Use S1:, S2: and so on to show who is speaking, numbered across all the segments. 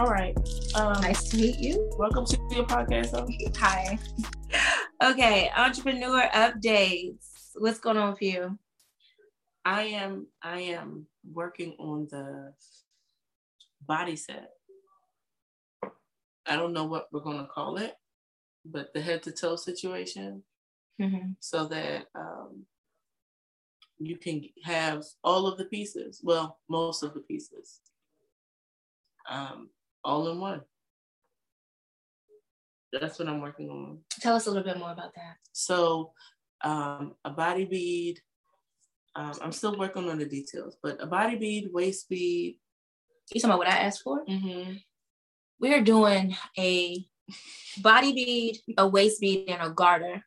S1: All right. Um,
S2: Nice to meet you.
S1: Welcome to your podcast. though.
S2: Hi. Okay, entrepreneur updates. What's going on with you?
S1: I am I am working on the body set. I don't know what we're gonna call it, but the head to toe situation,
S2: Mm-hmm.
S1: so that um, you can have all of the pieces. Well, most of the pieces, um, all in one. That's what I'm working on.
S2: Tell us a little bit more about that.
S1: So um, a body bead. Um, I'm still working on the details, but a body bead, waist bead.
S2: You talking about what I asked for?
S1: Mm-hmm.
S2: We're doing a body bead, a waist bead, and a garter.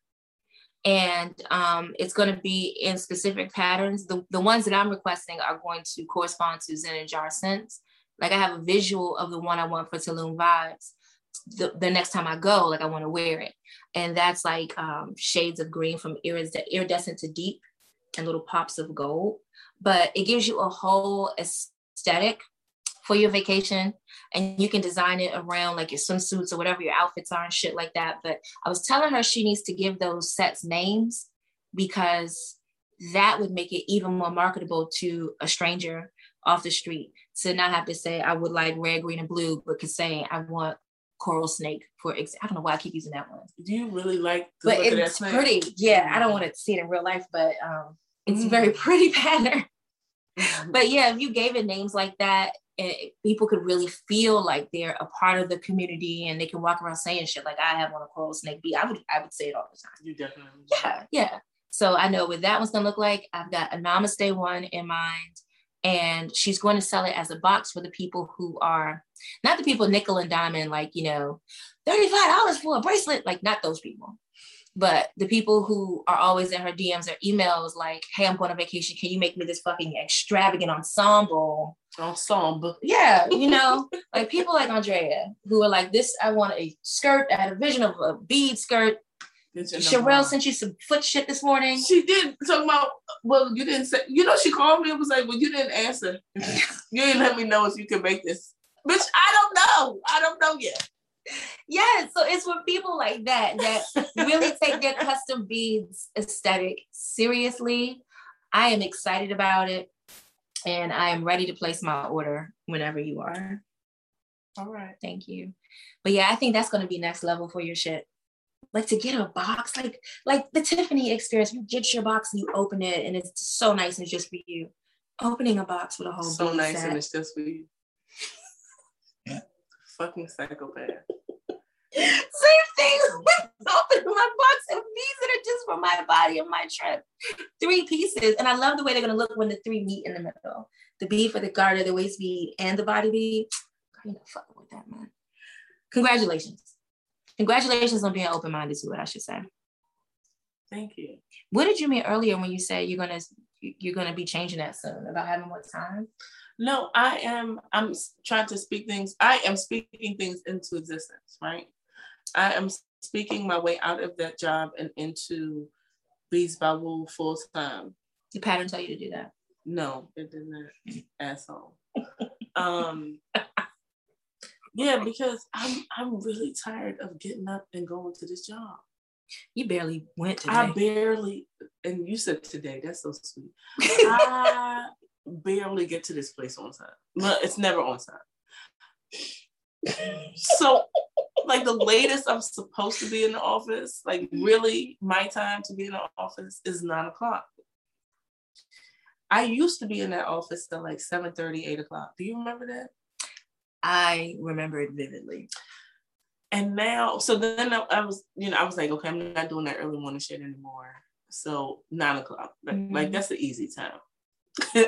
S2: And um, it's going to be in specific patterns. The, the ones that I'm requesting are going to correspond to Zen and Jar Sense. Like I have a visual of the one I want for Tulum Vibes. The, the next time I go, like I want to wear it. And that's like um, shades of green from iridescent to deep and little pops of gold. But it gives you a whole aesthetic for your vacation and you can design it around like your swimsuits or whatever your outfits are and shit like that. But I was telling her she needs to give those sets names because that would make it even more marketable to a stranger off the street to not have to say I would like red, green, and blue, but could say I want coral snake for ex- I don't know why I keep using that one.
S1: Do you really like
S2: But
S1: look at that
S2: it's pretty. Yeah, I don't want to see it in real life, but um it's
S1: Mm.
S2: very pretty pattern.
S1: Mhm.
S2: But yeah, if you gave it names like that, it, people could really feel like they're a part of the community and they can walk around saying shit like I have on a coral snake bee. I would I would say it all the time.
S1: You definitely.
S2: Yeah, yeah. So I know what that one's gonna look like. I've got a namaste one in mind, and she's going to sell it as a box for the people who are not the people nickel and diamond, like you know, $35 for a bracelet, like not those people. But the people who are always in her DMs or emails, like, hey, I'm going on vacation. Can you make me this fucking extravagant ensemble?
S1: Ensemble.
S2: Yeah, you know, like people like Andrea who are like, this, I want a skirt. I had a vision of a bead skirt.
S1: Get your number
S2: Sherelle sent you some foot shit this morning.
S1: She did talking about. Well, you didn't say. You know, she called me and was like, "Well, you didn't answer. you didn't let me know if you can make this." Bitch, I don't know. I don't know yet.
S2: Yeah, so it's for people like that that really take their custom beads aesthetic seriously. I am excited about it and I am ready to place my order whenever you are.
S1: All right.
S2: Thank you. But yeah, I think that's going to be next level for your shit. Like to get a box, like like the Tiffany experience. You get your box and you open it, and it's so nice and it's just for you. Opening a box with a whole
S1: So nice
S2: set.
S1: and it's just for you. Fucking psychopath.
S2: Same thing with opening my box of beads that are just for my body and my trip. Three pieces. And I love the way they're gonna look when the three meet in the middle. The bead for the garter, the waist bead, and the body bead. I'm not fucking with that, man. Congratulations. Congratulations on being open-minded to it, I should say.
S1: Thank you.
S2: What did you mean earlier when you said you're gonna you're gonna be changing that soon about having more time?
S1: No, I am. I'm trying to speak things. I am speaking things into existence, right? I am speaking my way out of that job and into Bees by Woo full time.
S2: The pattern tell you to do that.
S1: No, it did not, asshole. um, yeah, because I'm I'm really tired of getting up and going to this job.
S2: You barely went today.
S1: I barely, and you said today. That's so sweet. I barely get to this place on time. No, it's never on time. So, like the latest I'm supposed to be in the office, like really my time to be in the office is nine o'clock. I used to be in that office till like 7 30, 8 o'clock. Do you remember that?
S2: I remember it vividly.
S1: And now, so then I, I was, you know, I was like, okay, I'm not doing that early morning shit anymore. So nine o'clock, like,
S2: Mhm.
S1: like that's the easy time.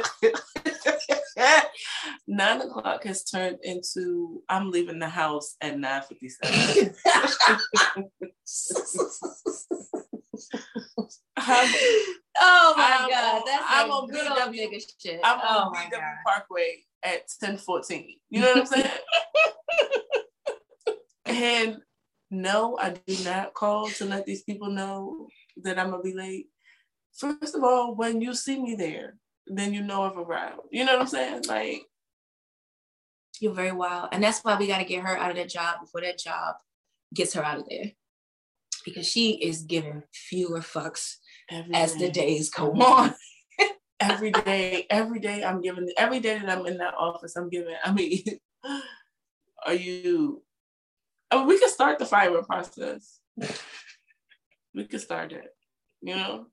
S1: nine o'clock has turned into I'm leaving the house at nine fifty seven.
S2: oh my
S1: I'm
S2: god,
S1: on-
S2: that's
S1: I'm on
S2: good old
S1: BW
S2: nigga shit.
S1: I'm
S2: oh
S1: on
S2: my
S1: BW
S2: god.
S1: Parkway at ten fourteen. You know what I'm saying? and no, I do not call to let these people know that I'm gonna be late. First of all, when you see me there, then you know I've arrived. You know what I'm saying? Like
S2: You're very wild. And that's why we got to get her out of that job before that job gets her out of there. Because she is giving fewer fucks
S1: every
S2: as the days go on.
S1: every day, every day I'm giving every day that I'm in that office, I'm giving. I mean, are you I mean, we could start the firing process. We could start it, you know?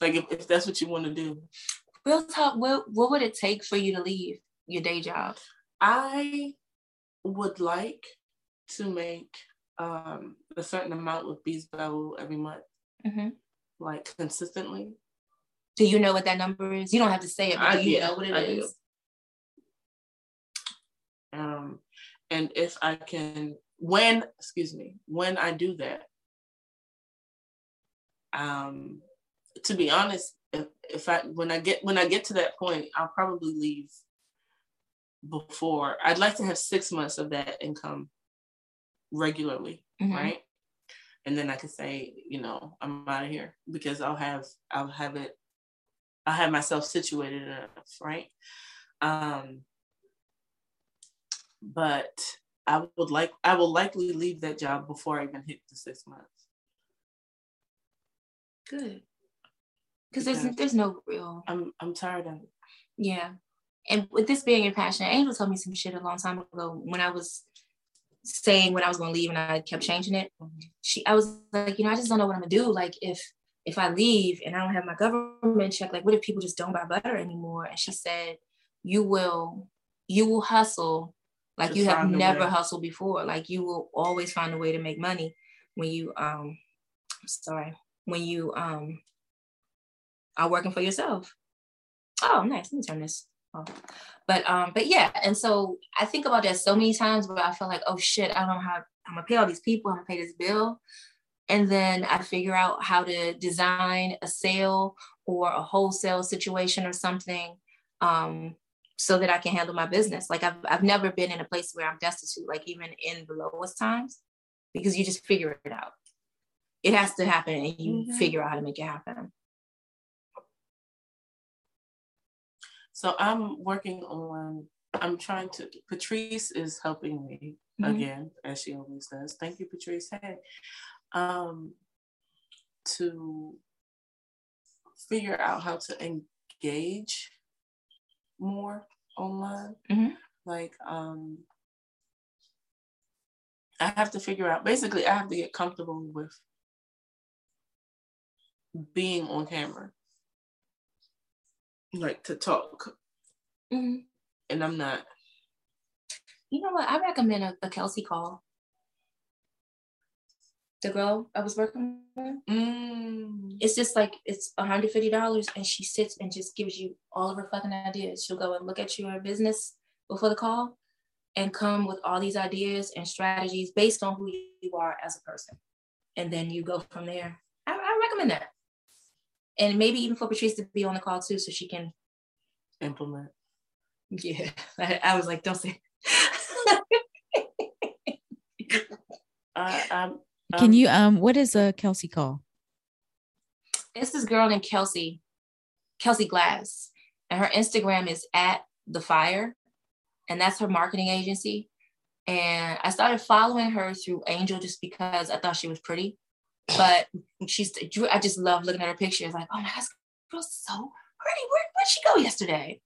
S1: Like if, if that's what you want to do.
S2: Real talk, what, what would it take for you to leave your day job?
S1: I would like to make um a certain amount with Bees Bevel every month,
S2: Mm-hmm.
S1: like consistently.
S2: Do you know what that number is? You don't have to say it, but
S1: I-
S2: do you know what it
S1: I
S2: is?
S1: Um, and if I can, when, excuse me, when I do that, um, to be honest, if, if I when I get when I get to that point, I'll probably leave before. I'd like to have six months of that income regularly,
S2: Mhm.
S1: right? And then I could say, you know, I'm out of here because I'll have I'll have it, I'll have myself situated enough, right? Um, but I would like I will likely leave that job before I even hit the six months.
S2: Good. Because there's there's no real
S1: I'm I'm tired of it.
S2: Yeah. And with this being your passion, Angel told me some shit a long time ago when I was saying when I was gonna leave and I kept changing it. She I was like, you know, I just don't know what I'm gonna do. Like if if I leave and I don't have my government check, like what if people just don't buy butter anymore? And she said, You will you will hustle like
S1: To
S2: you have never
S1: way.
S2: hustled before. Like you will always find a way to make money when you um sorry, when you um are working for yourself. Oh, nice. Let me turn this. But um, but yeah, and so I think about that so many times where I feel like, oh shit, I don't know how I'm gonna pay all these people, I'm gonna pay this bill. And then I figure out how to design a sale or a wholesale situation or something um, so that I can handle my business. Like I've I've never been in a place where I'm destitute, like even in the lowest times, because you just figure it out. It has to happen and you
S1: Mhm.
S2: figure out how to make it happen.
S1: So I'm working on. I'm trying to. Patrice is helping me
S2: Mhm.
S1: again, as she always does. Thank you, Patrice. Hey, um, to figure out how to engage more online.
S2: Mhm.
S1: Like, um, I have to figure out. Basically, I have to get comfortable with being on camera, like to talk
S2: Mhm.
S1: and I'm not.
S2: You know what? I recommend a, a Kelsey call. The girl I was working with.
S1: Mm,
S2: It's just like it's $150 and she sits and just gives you all of her fucking ideas. She'll go and look at your business before the call and come with all these ideas and strategies based on who you are as a person. And then you go from there. I, I recommend that. And maybe even for Patrice to be on the call too, so she can,
S1: implement.
S2: yeah. I, I was like, don't say.
S1: I, I'm,
S3: Can
S1: um,
S3: you um what is a Kelsey call?
S2: it's this girl named Kelsey, Kelsey Glass, and her Instagram is at the fire, and that's her marketing agency. And I started following her through Angel just because I thought she was pretty, But she's I just love looking at her pictures. Like, oh my gosh, girl's so pretty. Where where'd she go yesterday?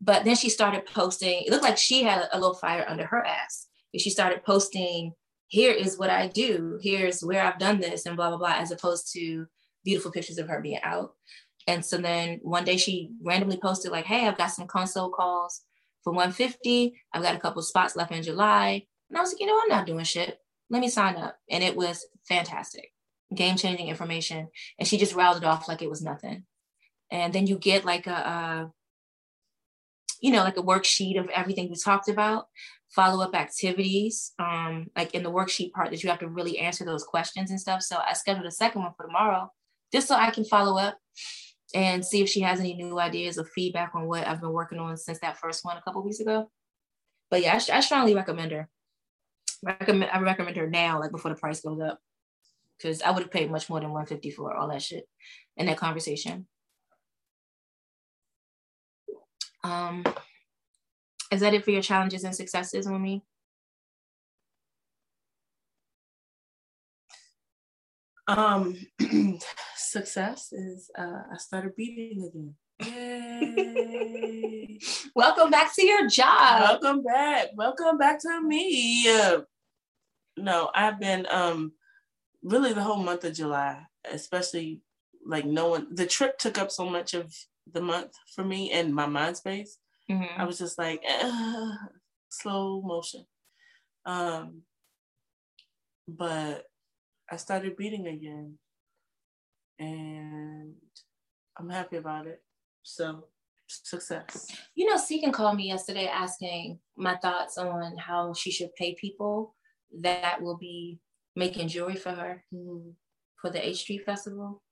S2: But then she started posting. It looked like she had a little fire under her ass. And She started posting. Here is what I do. Here's where I've done this, and blah blah blah. As opposed to beautiful pictures of her being out. And so then one day she randomly posted like, "Hey, I've got some console calls for 150. I've got a couple spots left in July." And I was like, you know, I'm not doing shit. Let me sign up. And it was fantastic, game changing information. And she just riled it off like it was nothing. And then you get like a, a you know, like a worksheet of everything we talked about, follow up activities, um, like in the worksheet part that you have to really answer those questions and stuff. So I scheduled a second one for tomorrow just so I can follow up and see if she has any new ideas or feedback on what I've been working on since that first one a couple weeks ago. But yeah, I, I strongly recommend her recommend I recommend her now, like before the price goes up. Cause I would have paid much more than 150 for all that shit in that conversation. Um is that it for your challenges and successes with me?
S1: Um success is uh I started beating again. Yay.
S2: Welcome back to your job.
S1: Welcome back. Welcome back to me. Uh, no, I've been um really the whole month of July, especially like knowing the trip took up so much of the month for me and my mind space. Mm-hmm. I was just like eh, slow motion. Um but I started beating again and I'm happy about it. So success.
S2: You know, Seekin called me yesterday asking my thoughts on how she should pay people that will be making jewelry for her mm-hmm. for the H Street Festival.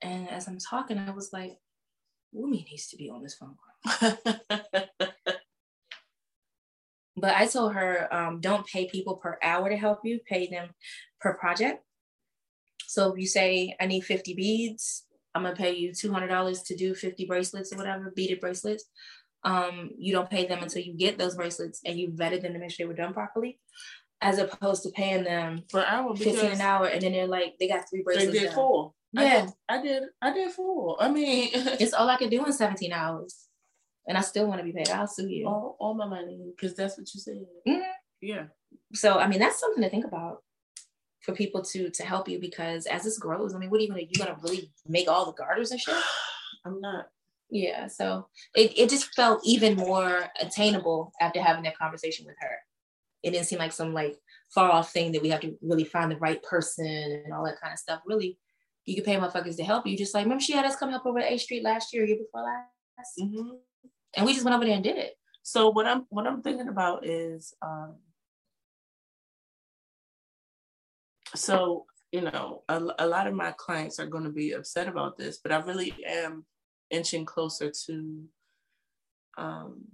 S2: And as I'm talking, I was like, Wumi needs to be on this phone call. but I told her, um, don't pay people per hour to help you, pay them per project. So if you say, I need 50 beads, I'm gonna pay you $200 to do 50 bracelets or whatever, beaded bracelets. Um, you don't pay them until you get those bracelets and you vetted them to make sure they were done properly, as opposed to paying them
S1: for hour
S2: 15 an hour and then they're like, they got three bracelets.
S1: They did done. four. Yeah. I did, I did, I did four. I mean,
S2: it's all I could do in 17 hours. And I still want to be paid. I'll sue you.
S1: All, all my money, because that's what you said. Mm-hmm. Yeah.
S2: So, I mean, that's something to think about for people to to help you because as this grows, I mean, what are you gonna you gonna really make all the garters and shit?
S1: I'm not.
S2: Yeah, so it, it just felt even more attainable after having that conversation with her. It didn't seem like some like far off thing that we have to really find the right person and all that kind of stuff. Really, you could pay motherfuckers to help you. Just like remember she had us come help over at H Street last year, year before last, mm-hmm. and we just went over there and did it.
S1: So what I'm what I'm thinking about is um, so you know a, a lot of my clients are going to be upset about this but i really am inching closer to um,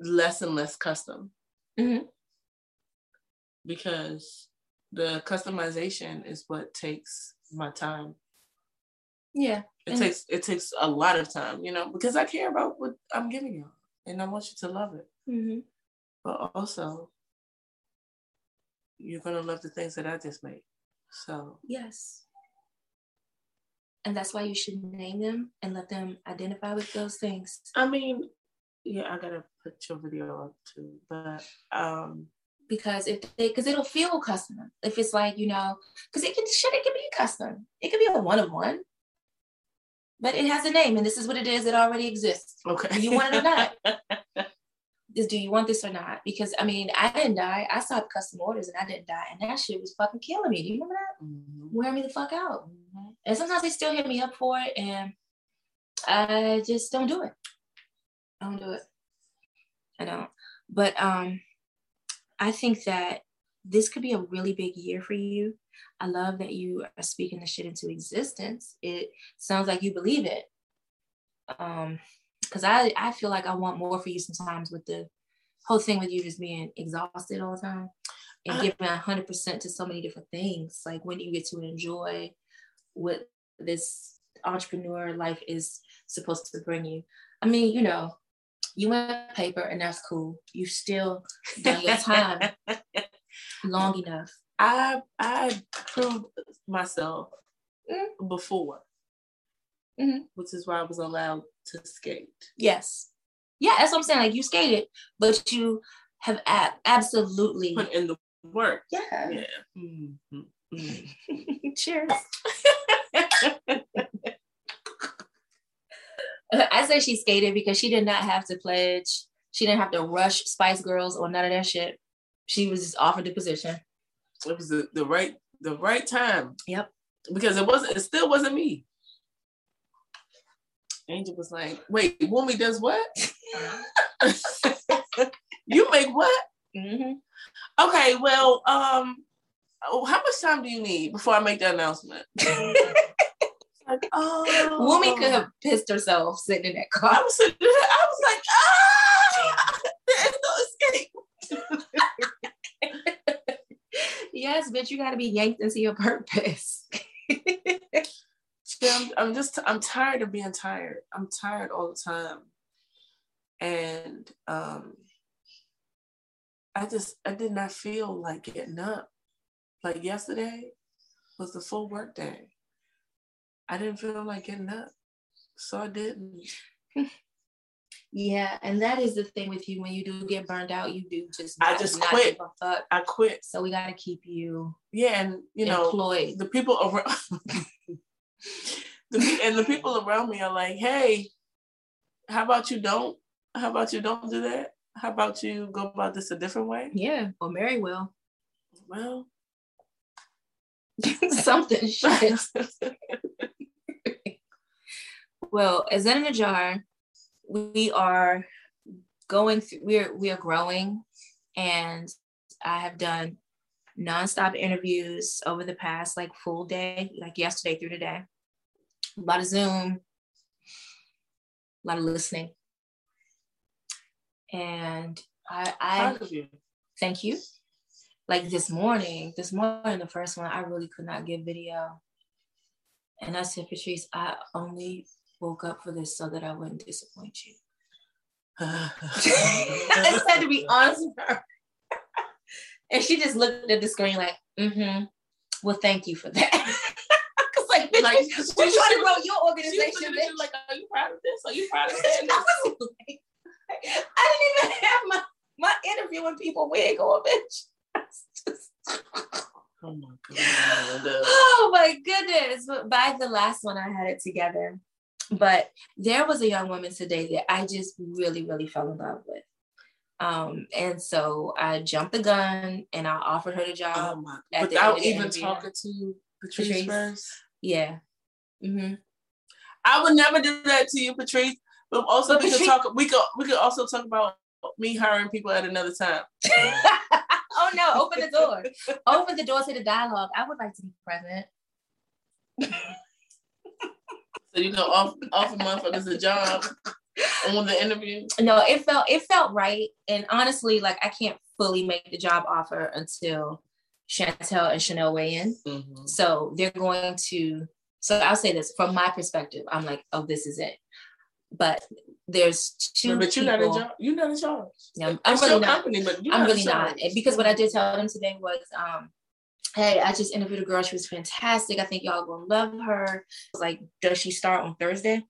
S1: less and less custom mm-hmm. because the customization is what takes my time
S2: yeah
S1: it mm-hmm. takes it takes a lot of time you know because i care about what i'm giving you and i want you to love it mm-hmm. but also you're gonna love the things that I just made. So
S2: yes. And that's why you should name them and let them identify with those things.
S1: I mean, yeah, I gotta put your video up too, but um
S2: because if they because it'll feel custom if it's like you know because it can shit it can be custom it can be a one of one but it has a name and this is what it is it already exists
S1: okay
S2: you want it or not is do you want this or not? Because I mean, I didn't die. I saw the custom orders and I didn't die. And that shit was fucking killing me. Do you remember that? Mm-hmm. Wear me the fuck out. Mm-hmm. And sometimes they still hit me up for it and I just don't do it. I don't do it. I don't. But um I think that this could be a really big year for you. I love that you are speaking the shit into existence. It sounds like you believe it. Um, because I, I feel like I want more for you sometimes with the whole thing with you just being exhausted all the time and giving 100% to so many different things. Like when do you get to enjoy what this entrepreneur life is supposed to bring you. I mean, you know, you went paper and that's cool. You still done your time. long enough.
S1: I I proved myself
S2: Mm.
S1: before,
S2: Mhm.
S1: which is why I was allowed to skate.
S2: Yes. Yeah, that's what I'm saying. Like you skated, but you have ab- absolutely.
S1: Put in the work.
S2: Yeah.
S1: Yeah. Mhm, mhm.
S2: Cheers. I say she skated because she did not have to pledge. She didn't have to rush Spice Girls or none of that shit. She was just offered the position.
S1: It was the, the right the right time.
S2: Yep.
S1: Because it wasn't it still wasn't me. Angel was like, wait, Wumi does what? you make what?
S2: Mm-hmm.
S1: Okay, well, um, oh, how much time do you need before I make the announcement? like, oh,
S2: Wumi could have pissed herself sitting in that
S1: I
S2: car.
S1: was I was like, ah, there's no escape.
S2: yes, bitch, you got to be yanked into your purpose.
S1: See, I'm, I'm just, I'm tired of being tired. I'm tired all the time, and um, I just, I did not feel like getting up. Like yesterday was the full work day. I didn't feel like getting up, so I didn't.
S2: yeah, and that is the thing with you when you do get burned out, you do just
S1: I just quit.
S2: give a fuck.
S1: I quit.
S2: So we got to keep you
S1: Yeah, and you know,
S2: employed.
S1: the people around the and the people around me are like, "Hey, how about you don't? How about you don't do that? How about you go about this a different way?"
S2: Yeah, or Mary will.
S1: Well,
S2: Something shit. Well, as in a jar, we are going through. We're we are growing, and I have done nonstop interviews over the past like full day, like yesterday through today. A lot of Zoom, a lot of listening, and I I
S1: proud of you.
S2: thank you. Like this morning, this morning, the first one, I really could not give video. And I said, Patrice, I only woke up for this so that I wouldn't disappoint you. I had to be honest with her. And she just looked at the screen like, mm-hmm. Well, thank you for that. Cause like, bitch,
S1: Like,
S2: we're trying to grow your organization,
S1: looking
S2: bitch.
S1: you like, "Are you proud of this? Are you proud of saying
S2: I
S1: this?"
S2: was like- I didn't even have my, my interviewing people wig on, bitch.
S1: Oh my god!
S2: oh my goodness. But by the last one, I had it together. But there was a young woman today that I just really, really fell in love with. Um, and so I jumped the gun and I offered her the
S1: Oh
S2: job. at
S1: Without
S2: the
S1: even
S2: interview.
S1: talking to Patrice,
S2: Patrice.
S1: first.
S2: Yeah. Mm-hmm.
S1: I would never do that to you, Patrice. But also
S2: But
S1: we could talk. We could we could also talk about me hiring people at another time.
S2: oh no, open the door. open the door to the dialogue. I would like to be present.
S1: So you can off offer motherfuckers a job on the interview.
S2: No, it felt it felt right. And honestly, like I can't fully make the job offer until Chantel and Chanel weigh in.
S1: Mhm.
S2: So they're going to, so I'll say this from my perspective, I'm like, oh, this is it. But there's two
S1: But you're not in
S2: people-
S1: charge. You're not in charge.
S2: Yeah, I'm
S1: It's
S2: really not.
S1: company, but you're
S2: I'm really not. because what I did tell them today was, um, hey, I just interviewed a girl. She was fantastic. I think y'all gonna love her. I was like, does she start on Thursday?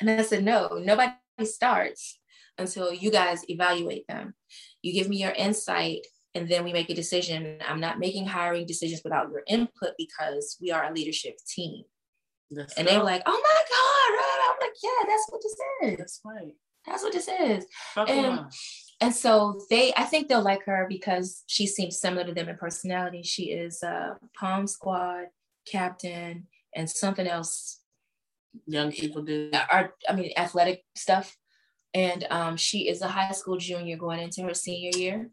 S2: And I said, no, nobody starts until you guys evaluate them. You give me your insight and then we make a decision. I'm not making hiring decisions without your input because we are a leadership team.
S1: Let's
S2: And they were like, oh my God. Yeah, that's what this is.
S1: that's right.
S2: That's what this is.
S1: Fuck
S2: And-
S1: around.
S2: And so they, I think they'll like her because she seems similar to them in personality. She is a Pom Squad captain and something else.
S1: Young people do.
S2: Art, I mean, athletic stuff. And um, she is a high school junior going into her senior year.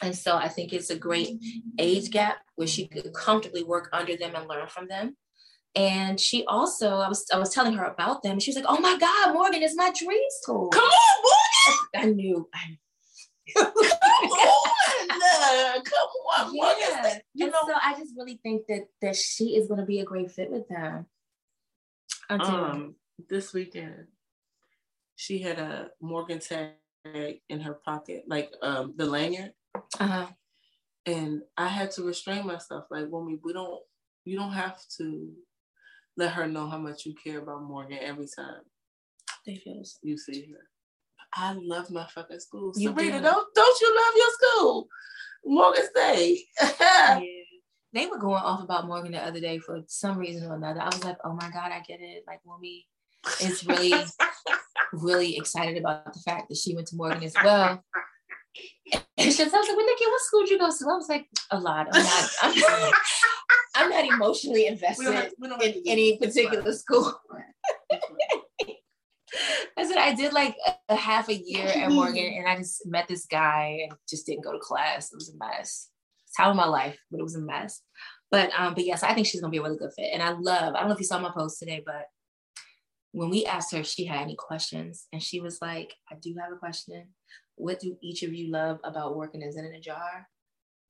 S2: And so I think it's a great age gap where she could comfortably work under them and learn from them. And she also, I was, I was telling her about them. She was like, "Oh my God, Morgan is my dream school."
S1: Come on, boy.
S2: I knew. I
S1: Come on. Come on. Morgan.
S2: Yeah.
S1: You
S2: and
S1: know,
S2: so I just really think that that she is going to be a great fit with them.
S1: Um, this weekend, she had a Morgan tag in her pocket, like um the lanyard.
S2: uh-huh.
S1: and I had to restrain myself. Like, woman, we don't, you don't have to let her know how much you care about Morgan every time
S2: They feel same.
S1: you see her. I love my fucking school.
S2: You
S1: Sabrina,
S2: do.
S1: don't don't you love your school? Morgan State.
S2: Yeah. They were going off about Morgan the other day for some reason or another. I was like, oh my God, I get it. Like, Wumi is really, really excited about the fact that she went to Morgan as well. And she was like, well, Nikki, what school did you go to? I was like, a lot. I'm not, I'm not, I'm not emotionally invested
S1: have- we
S2: in any particular school. I said I did like a, a half a year at Morgan, and I just met this guy and just didn't go to class. It was a mess. It's time of my life, but it was a mess. But um, but yes, I think she's gonna be a really good fit. And I love. I don't know if you saw my post today, but when we asked her if she had any questions, and she was like, "I do have a question. What do each of you love about working as in a jar?"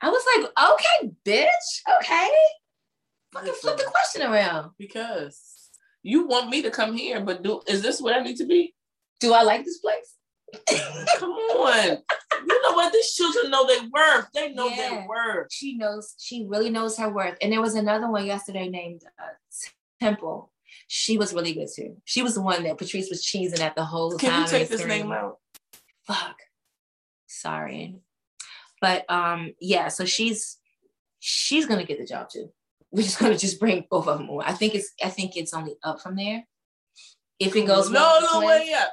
S2: I was like, "Okay, bitch. Okay, fucking flip the question around.
S1: Because you want me to come here, but do is this where I need to be?
S2: Do I like this place?"
S1: Come on. You know what? These children know their worth. They know
S2: Yeah.
S1: their worth.
S2: she knows she really knows her worth and there was another one yesterday named uh, temple she was really good too she was the one that patrice was cheesing at the whole
S1: Can
S2: time Can
S1: you take this name out?
S2: fuck sorry but um yeah so she's she's gonna get the job too we're just gonna just bring both of them on i think it's i think it's only up from there. If it goes
S1: no,
S2: well with
S1: no
S2: twins
S1: way up.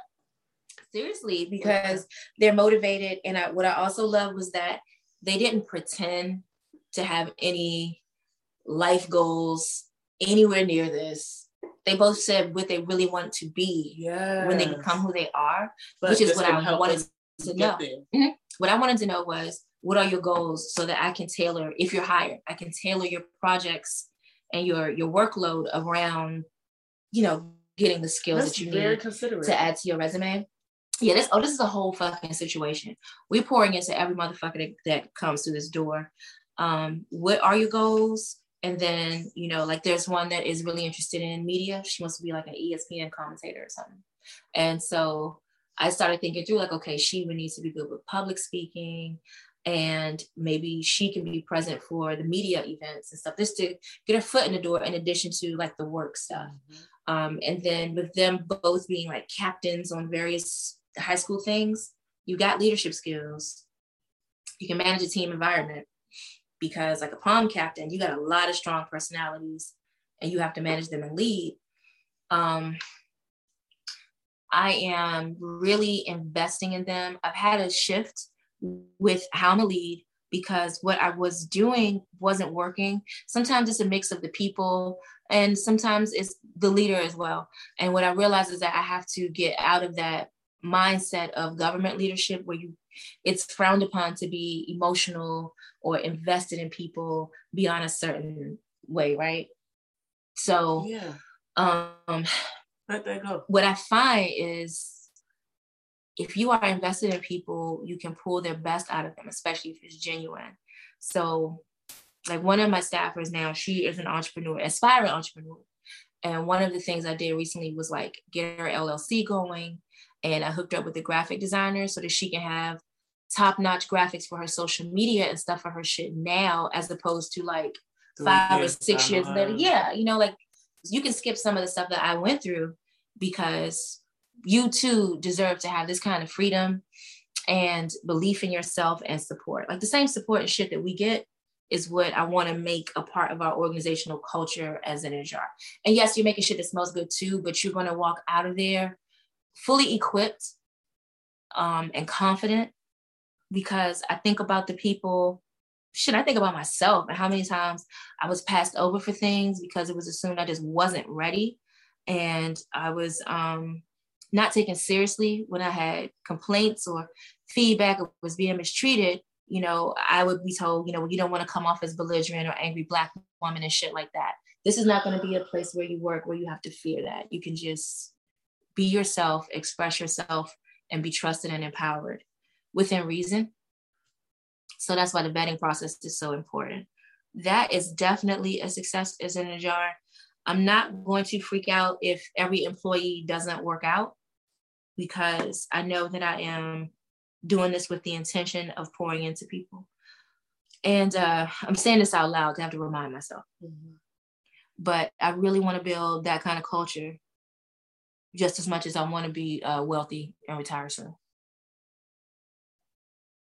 S2: seriously because they're motivated and I, what i also love was that they didn't pretend to have any life goals anywhere near this. They both said what they really want to be
S1: Yeah.
S2: when they become who they are
S1: But
S2: which is what i wanted to
S1: get
S2: know.
S1: there. Mm-hmm.
S2: what i wanted to know was what are your goals so that i can tailor if you're hired i can tailor your projects and your your workload around you know getting the skills
S1: That's
S2: that you need to add to your resume. Yeah, this oh, this is a whole fucking situation. We're pouring into every motherfucker that, that comes through this door. Um, what are your goals? And then, you know, like there's one that is really interested in media. She wants to be like an ESPN commentator or something. And so I started thinking through like, okay, she would need to be good with public speaking and maybe she can be present for the media events and stuff just to get her foot in the door in addition to like the work stuff um, and then with them both being like captains on various high school things, you got leadership skills. You can manage a team environment because, like a pom captain, you got a lot of strong personalities and you have to manage them and lead. Um, I am really investing in them. I've had a shift with how I'm a lead because what I was doing wasn't working. Sometimes it's a mix of the people, and sometimes it's the leader as well. And what I realized is that I have to get out of that mindset of government leadership where you it's frowned upon to be emotional or invested in people beyond a certain way, right? So
S1: Yeah.
S2: um
S1: Let that go.
S2: what I find is if you are invested in people, you can pull their best out of them, especially if it's genuine. So, like one of my staffers now, she is an entrepreneur, aspiring entrepreneur. And one of the things I did recently was like get her LLC going. And I hooked up with a graphic designer so that she can have top notch graphics for her social media and stuff for her shit now, as opposed to like
S1: Three
S2: five or six years later. Yeah, you know, like you can skip some of the stuff that I went through because you too deserve to have this kind of freedom and belief in yourself and support. Like the same support and shit that we get is what I want to make a part of our organizational culture as an HR. And yes, you're making shit that smells good too, but you're going to walk out of there fully equipped um, and confident because I think about the people. Shit, I think about myself and how many times I was passed over for things because it was assumed I just wasn't ready. And I was um, not taken seriously when I had complaints or feedback or was being mistreated. You know, I would be told, you know, you don't want to come off as belligerent or angry black woman and shit like that. This is not going to be a place where you work where you have to fear that. You can just be yourself, express yourself, and be trusted and empowered within reason. So that's why the vetting process is so important. That is definitely a success as an jar. I'm not going to freak out if every employee doesn't work out because I know that I am doing this with the intention of pouring into people. and uh, I'm saying this out loud, I have to remind myself.
S1: Mhm.
S2: But I really want to build that kind of culture, just as much as I want to be uh, wealthy and retire soon.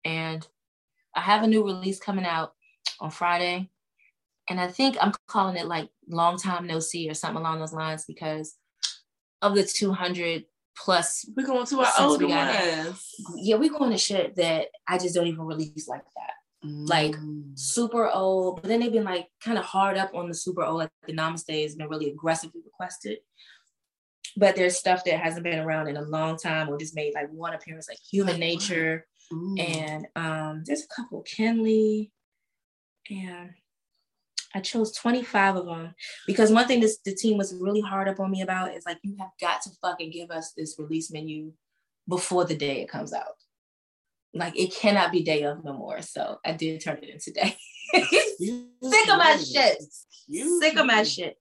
S2: And I have a new release coming out on Friday, and I think I'm calling it like "Long Time No See" or something along those lines because of the 200 plus
S1: We're going to our older ones.
S2: yeah, we're going to shit that I just don't even release like that. Like,
S1: Mm.
S2: Super old, but then they've been like kind of hard up on the super old. Like the Namaste has been really aggressively requested. But there's stuff that hasn't been around in a long time or just made like one appearance, like Human Nature.
S1: Ooh.
S2: And um, there's a couple, Kenley. And I chose 25 of them because one thing this the team was really hard up on me about is like, you have got to fucking give us this release menu before the day it comes out. Like it cannot be day of no more. So I did turn it in today. Sick of my shit. Sick of my shit.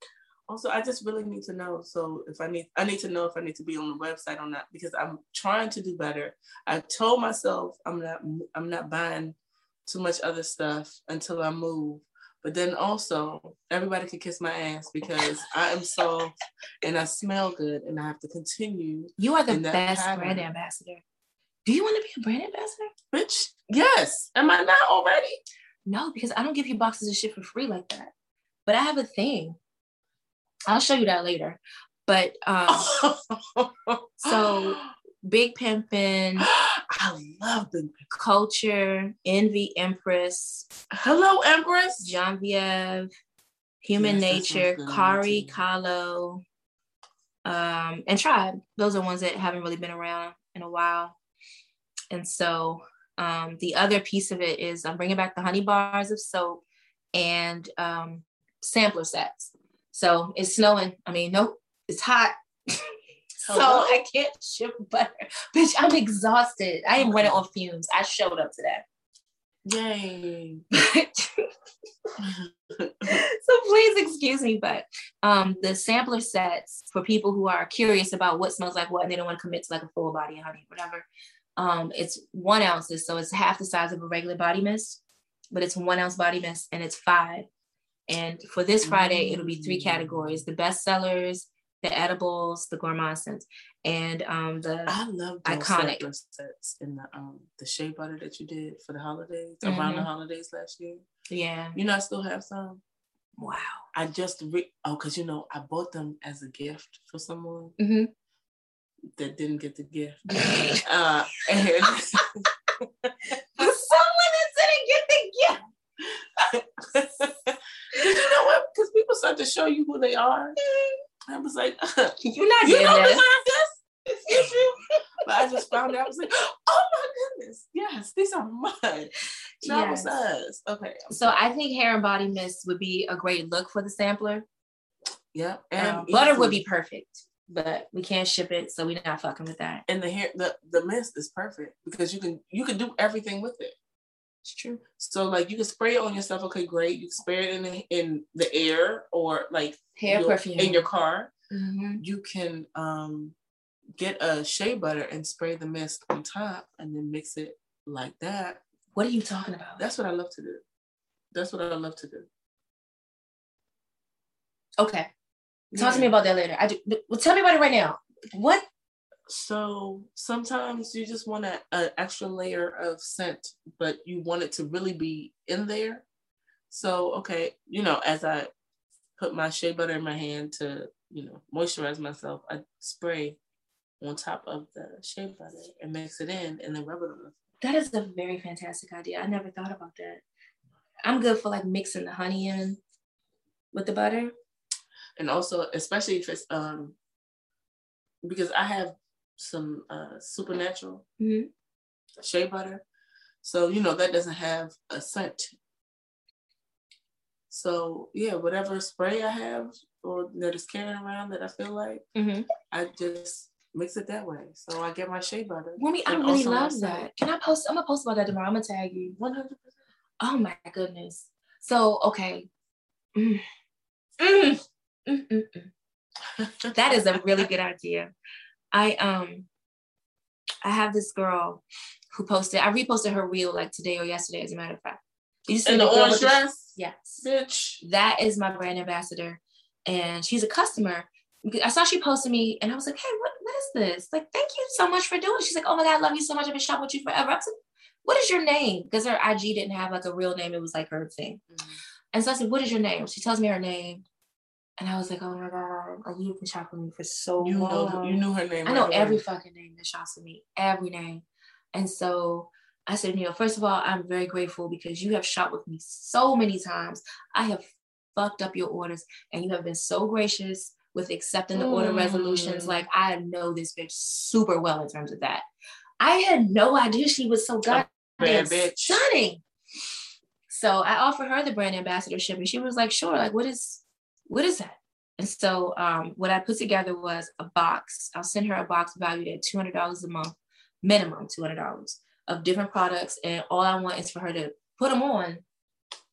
S1: Also, I just really need to know. So if I need, I need to know if I need to be on the website or not because I'm trying to do better. I told myself I'm not, I'm not buying too much other stuff until I move. But then also, everybody can kiss my ass because I am soft and I smell good, and I have to continue.
S2: You are the best
S1: pattern.
S2: brand ambassador. Do you want to be a brand ambassador?
S1: Bitch, yes. Am I not already?
S2: No, because I don't give you boxes of shit for free like that. But I have a thing. I'll show you that later. But um, So- Big Pimpin',
S1: I love the
S2: Culture, Envy Empress,
S1: hello, Empress.
S2: Genevieve, Human
S1: Yes,
S2: Nature, Kari. Kahlo, um, and Tribe. Those are ones that haven't really been around in a while. And so um, the other piece of it is I'm bringing back the honey bars of soap and um, sampler sets. So it's snowing. I mean, nope, it's hot. So I can't ship butter. Bitch, I'm exhausted. I am running on fumes. I showed up today.
S1: Yay.
S2: so please excuse me, but um, the sampler sets for people who are curious about what smells like what and they don't want to commit to like a full body honey, whatever. Um, it's one ounces, so it's half the size of a regular body mist, but it's one ounce body mist and it's five. And for this Friday, it'll be three categories: the best sellers, the edibles, the gourmand scents, and um, the
S1: I love those
S2: Iconic.
S1: sets in the um the shea butter that you did for the holidays around the
S2: Mhm.
S1: holidays last year.
S2: yeah.
S1: You know, I still have some.
S2: Wow.
S1: I just re- oh, cause you know I bought them as a gift for someone
S2: Mhm.
S1: that didn't get the gift. uh, and
S2: someone that didn't get the gift.
S1: Cause you know what? Because people start to show you who they are. I was like,
S2: You're not
S1: you
S2: getting
S1: don't
S2: this.
S1: deserve this. Excuse you. But I just found out. I was like, oh my goodness, yes, these are mine. Travel
S2: Yes.
S1: size. Okay.
S2: So I think hair and body mist would be a great look for the sampler.
S1: yeah,
S2: Um, butter would be perfect, but we can't ship it, so we're not fucking with that.
S1: and the hair the the mist is perfect because you can you can do everything with it.
S2: It's true.
S1: So like you can spray it on yourself. Okay, great. You can spray it in the, in the air or like
S2: Hair
S1: your-
S2: perfume
S1: in your car.
S2: Mhm.
S1: You can um get a shea butter and spray the mist on top and then mix it like that.
S2: What are you talking about?
S1: That's what I love to do. That's what I love to do.
S2: okay. Talk to me about that later. I do. Well, tell me about it right now. What?
S1: So sometimes you just want an extra layer of scent, but you want it to really be in there. So okay, you know, as I put my shea butter in my hand to, you know, moisturize myself, I spray on top of the shea butter and mix it in and then rub it on.
S2: That is a very fantastic idea. I never thought about that. I'm good for like mixing the honey in with the butter.
S1: And also, especially if it's um because I have some uh supernatural
S2: Mhm.
S1: shea butter. So, you know, that doesn't have a scent. So, yeah, whatever spray I have or that is carrying around that I feel like,
S2: Mm-hmm.
S1: I just mix it that way. So I get my shea butter.
S2: Mommy, I really love that. Can I post? I'm gonna post about that tomorrow. I'm gonna tag you.
S1: 100%.
S2: Oh my goodness. So okay. Mm, mm. That is a really good idea. I um I have this girl who posted, I reposted her reel like today or yesterday, as a matter of fact. You see
S1: In the orange
S2: the-
S1: dress,
S2: Yes.
S1: bitch.
S2: That is my brand ambassador. And she's a customer. I saw she posted me and I was like, hey, what, what is this? Like, thank you so much for doing it. She's like, oh my God, I love you so much. I've been shopping with you forever. I was like, what is your name? Because her IG didn't have like a real name. It was like her thing. And so I said, what is your name? She tells me her name. And I was like, oh my God, like you've been shopping me for so long.
S1: You know,
S2: long.
S1: the- you knew her name.
S2: I know
S1: right away.
S2: every fucking name that shops with me, every name. And so I said, Neil, first of all, I'm very grateful because you have shopped with me so many times. I have fucked up your orders and you have been so gracious with accepting the order resolutions.
S1: Mm.
S2: Like I know this bitch super well in terms of that. I had no idea she was so goddamn stunning. So I offered her the brand ambassadorship and she was like, sure, like what is what is that? And so um, what I put together was a box. I'll send her a box valued at $200 a month, minimum $200 of different products. And all I want is for her to put them on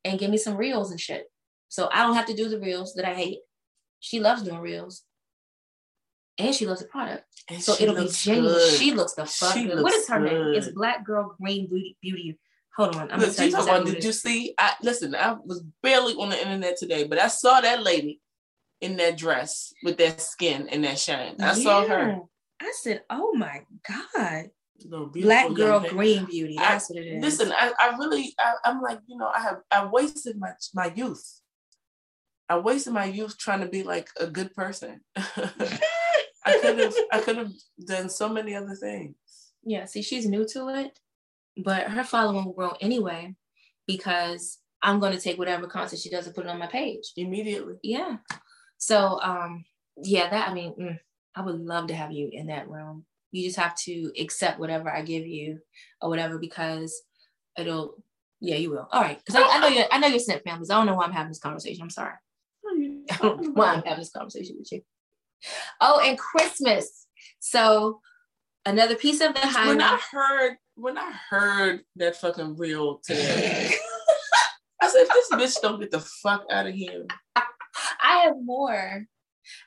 S2: and give me some reels and shit. So I don't have to do the reels that I hate. She loves doing reels. And she loves the product.
S1: And
S2: So it'll be genuine.
S1: good.
S2: She looks the fuck good. What is her name? It's. Black Girl Green Beauty. Beauty. Hold on. I'm
S1: Look,
S2: gonna
S1: you talking about, did you see? I listen, I was barely on the internet today, but I saw that lady in that dress with that skin and that shine. I saw her.
S2: I said, "Oh my god, Black Girl. Green Beauty."
S1: I-
S2: That's what it is.
S1: Listen, I, I really, I, I'm like, you know, I have, I wasted my my youth. I wasted my youth trying to be like a good person. I could have, I could have done so many other things.
S2: yeah. See, she's new to it, but her following will grow anyway because I'm going to take whatever content she does and put it on my page.
S1: Immediately,
S2: Yeah. So, um, yeah, that I mean, mm, I would love to have you in that room. You just have to accept whatever I give you or whatever because it'll. Yeah, you will. All right, because I, I know you're. I know you're sent families. I don't know why I'm having this conversation. I'm sorry. I don't know why I'm having this conversation with you. Oh, and Christmas. So another piece of the
S1: when I heard, when I heard that fucking reel today, I said, if this bitch don't get the fuck out of here.
S2: I have more.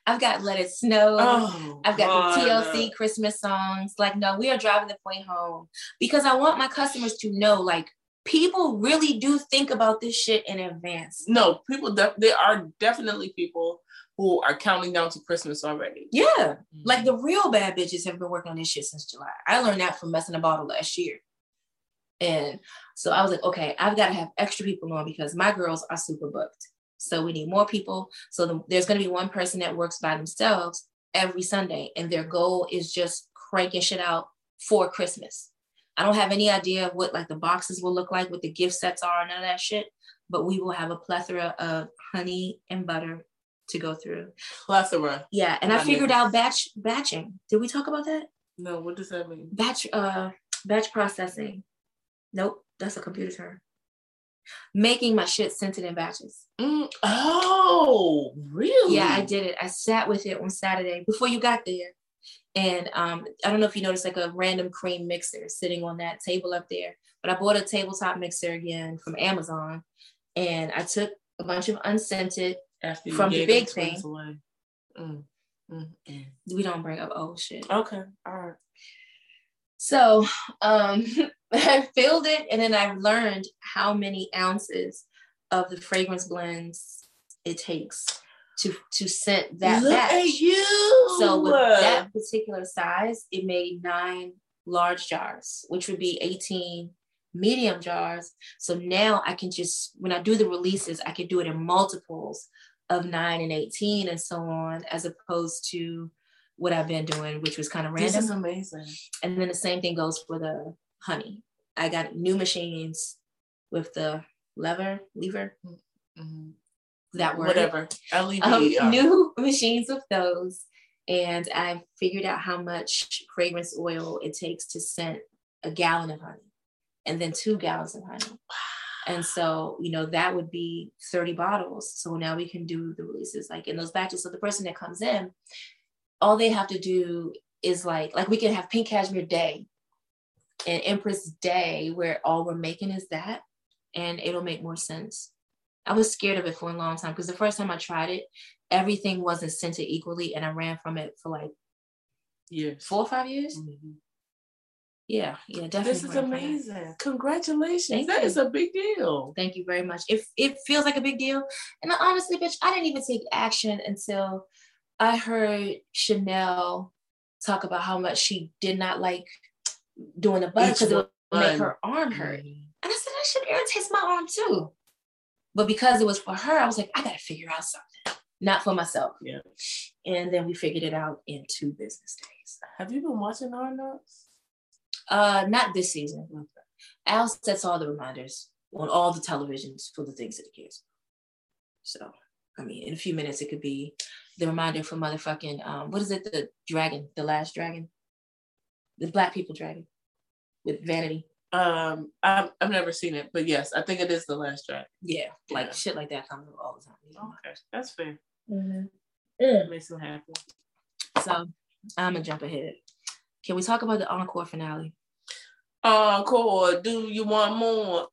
S2: I've got Let It Snow.
S1: Oh,
S2: I've got the TLC Christmas songs. Like, no, we are driving the point home because I want my customers to know, like, people really do think about this shit in advance.
S1: No, people. Def- there are definitely people who are counting down to Christmas already.
S2: Yeah, mm-hmm. like the real bad bitches have been working on this shit since July. I learned that from messing a bottle last year. And so I was like, okay, I've got to have extra people on because my girls are super booked. So we need more people. So the, there's going to be one person that works by themselves every Sunday, and their goal is just cranking shit out for Christmas. I don't have any idea of what like the boxes will look like, what the gift sets are, none of that shit. But we will have a plethora of honey and butter to go through.
S1: Plethora.
S2: Yeah, and I
S1: Honey.
S2: figured out batch batching. Did we talk about that?
S1: No, what does that mean?
S2: Batch uh batch processing. Nope, that's a computer term. Making my shit scented in batches.
S1: Mm, oh, really?
S2: Yeah, I did it. I sat with it on Saturday before you got there. And um, I don't know if you noticed like a random cream mixer sitting on that table up there. But I bought a tabletop mixer again from Amazon. And I took a bunch of unscented.
S1: After you
S2: From the big
S1: the
S2: thing.
S1: Away. Mm, mm, mm.
S2: We don't bring up old shit.
S1: Okay, all right.
S2: So um, I filled it and then I learned how many ounces of the fragrance blends it takes to to scent that
S1: Look
S2: batch.
S1: at you.
S2: So with that particular size, it made nine large jars, which would be 18 medium jars. So now I can just when I do the releases, I can do it in multiples of nine and 18 and so on, as opposed to what I've been doing, which was kind of random.
S1: this is amazing.
S2: And then the same thing goes for the honey. I got new machines with the lever, lever,
S1: Mhm.
S2: that word.
S1: Whatever. LED.
S2: Um, new machines with those. And I figured out how much fragrance oil it takes to scent a gallon of honey and then two gallons of honey. And so, you know, that would be 30 bottles. So now we can do the releases like in those batches. So the person that comes in, all they have to do is like, like we can have Pink Cashmere Day and Empress Day where all we're making is that and it'll make more sense. I was scared of it for a long time because the first time I tried it, everything wasn't scented equally and I ran from it for like
S1: Yes.
S2: four or five years.
S1: Mhm.
S2: Yeah, yeah, definitely.
S1: This is
S2: rooting for him.
S1: amazing. Congratulations.
S2: Thank
S1: That
S2: you.
S1: is a big deal.
S2: Thank you very much. It it feels like a big deal, and honestly, bitch, I didn't even take action until I heard Chanel talk about how much she did not like doing the
S1: Each
S2: because it would make her arm hurt. Mm-hmm. And I said that shit irritates my arm too. But because it was for her, I was like, I gotta figure out something, not for myself.
S1: Yeah.
S2: And then we figured it out in two business days.
S1: Have you been watching Hard Knocks?
S2: Uh, not this season. Al sets all the reminders on all the televisions for the things that he cares. So, I mean, in a few minutes, it could be the reminder for motherfucking um, what is it? The dragon, the last dragon, the black people dragon with vanity.
S1: Um, I've, I've never seen it, but yes, I think it is the last track.
S2: Yeah, like
S1: Yeah.
S2: shit like that comes up all the time.
S1: Okay, that's fair.
S2: Mhm.
S1: It makes them happy.
S2: So I'm gonna jump ahead. Can we talk about the encore finale?
S1: Encore, do you want more?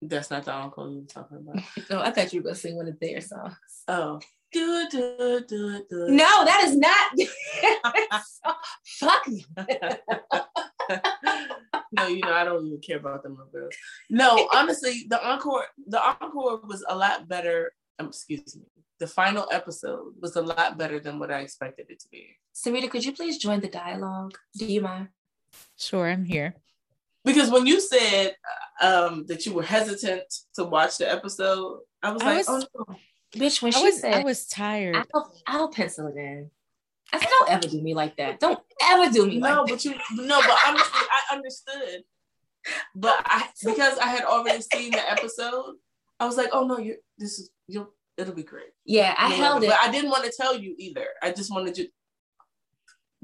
S1: That's not the encore you were talking about.
S2: No, I thought you were gonna sing one of their songs.
S1: Oh, do do do do.
S2: No, that is not. Fuck you.
S1: no, you know I don't even care about them girls. No, honestly, the encore, the encore was a lot better. Um, excuse me. The final episode was a lot better than what I expected it to be.
S2: Sarita, could you please join the dialogue? Do you mind?
S3: Sure, I'm here.
S1: Because when you said um, that you were hesitant to watch the episode, I was
S3: I
S1: like,
S3: was-
S1: oh no.
S2: Bitch, when
S3: I
S2: she
S3: was
S2: said,
S3: I was tired.
S2: I'll, I'll pencil it in. I said, don't ever do me like that. Don't ever do me
S1: No,
S2: like that.
S1: but you no, but honestly, I understood. But I because I had already seen the episode, I was like, oh no, you this is you'll it'll be great.
S2: Yeah, I
S1: Yeah,
S2: held it.
S1: But I didn't want to tell you either. I just wanted to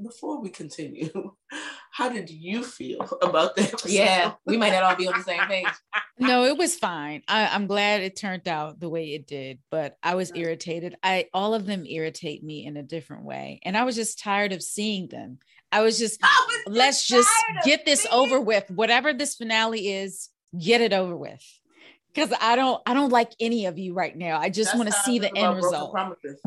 S1: before we continue, how did you feel about that? episode?
S2: Yeah, we might not all be on the same page.
S3: No, it was fine. I, I'm glad it turned out the way it did, but I was irritated. I all of them irritate me in a different way. And I was just tired of seeing them. I was just
S2: I was
S3: let's just
S2: tired
S3: get this over with. Whatever this finale is, get it over with. Because I don't I don't like any of you right now. I just want to see the end result.
S1: Promises.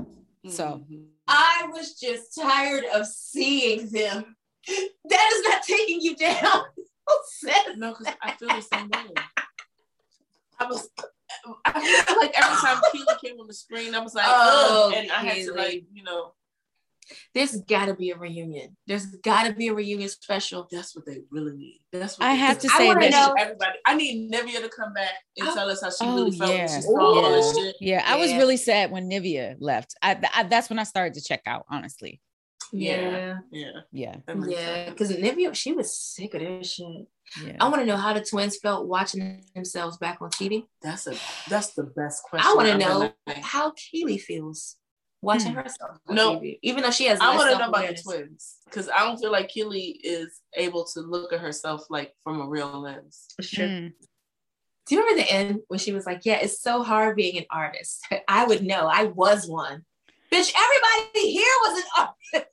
S3: So-
S1: Mhm.
S2: I was just tired of seeing them. That is not taking you down. Who says
S1: No, because I feel the same way. I was, I feel like every time Kiely came on the screen, I was like,
S2: Oh,
S1: oh, and I had to like, you know,
S2: There's got to be a reunion. There's got to be a reunion special.
S1: that's what they really need. That's what
S3: I
S1: they
S3: have
S1: really
S3: to
S2: I
S3: say
S2: wanna
S3: that
S2: know-
S1: everybody. I need Nivea to come back and
S2: Oh.
S1: tell us how she
S3: Oh,
S1: really felt
S3: yeah.
S1: when she saw all this shit.
S3: Yeah, I was
S2: Yeah.
S3: really sad when Nivea left. I, I that's when I started to check out, honestly.
S1: Yeah. Yeah,
S3: Yeah,
S1: that makes
S2: Yeah, because Nivea, she was sick of this shit.
S3: yeah.
S2: I want to know how the twins felt watching themselves back on TV.
S1: That's a that's the best question.
S2: I want to know how Kiely feels watching
S3: Hmm.
S2: herself.
S1: No.
S2: TV, even though she has.
S1: I
S2: less
S1: want to know about the twins because I don't feel like Kiely is able to look at herself like from a real lens.
S2: It's true.
S3: Mm.
S2: Do you remember the end when she was like, "Yeah, it's so hard being an artist. I would know. I was one. Bitch, everybody here was an artist."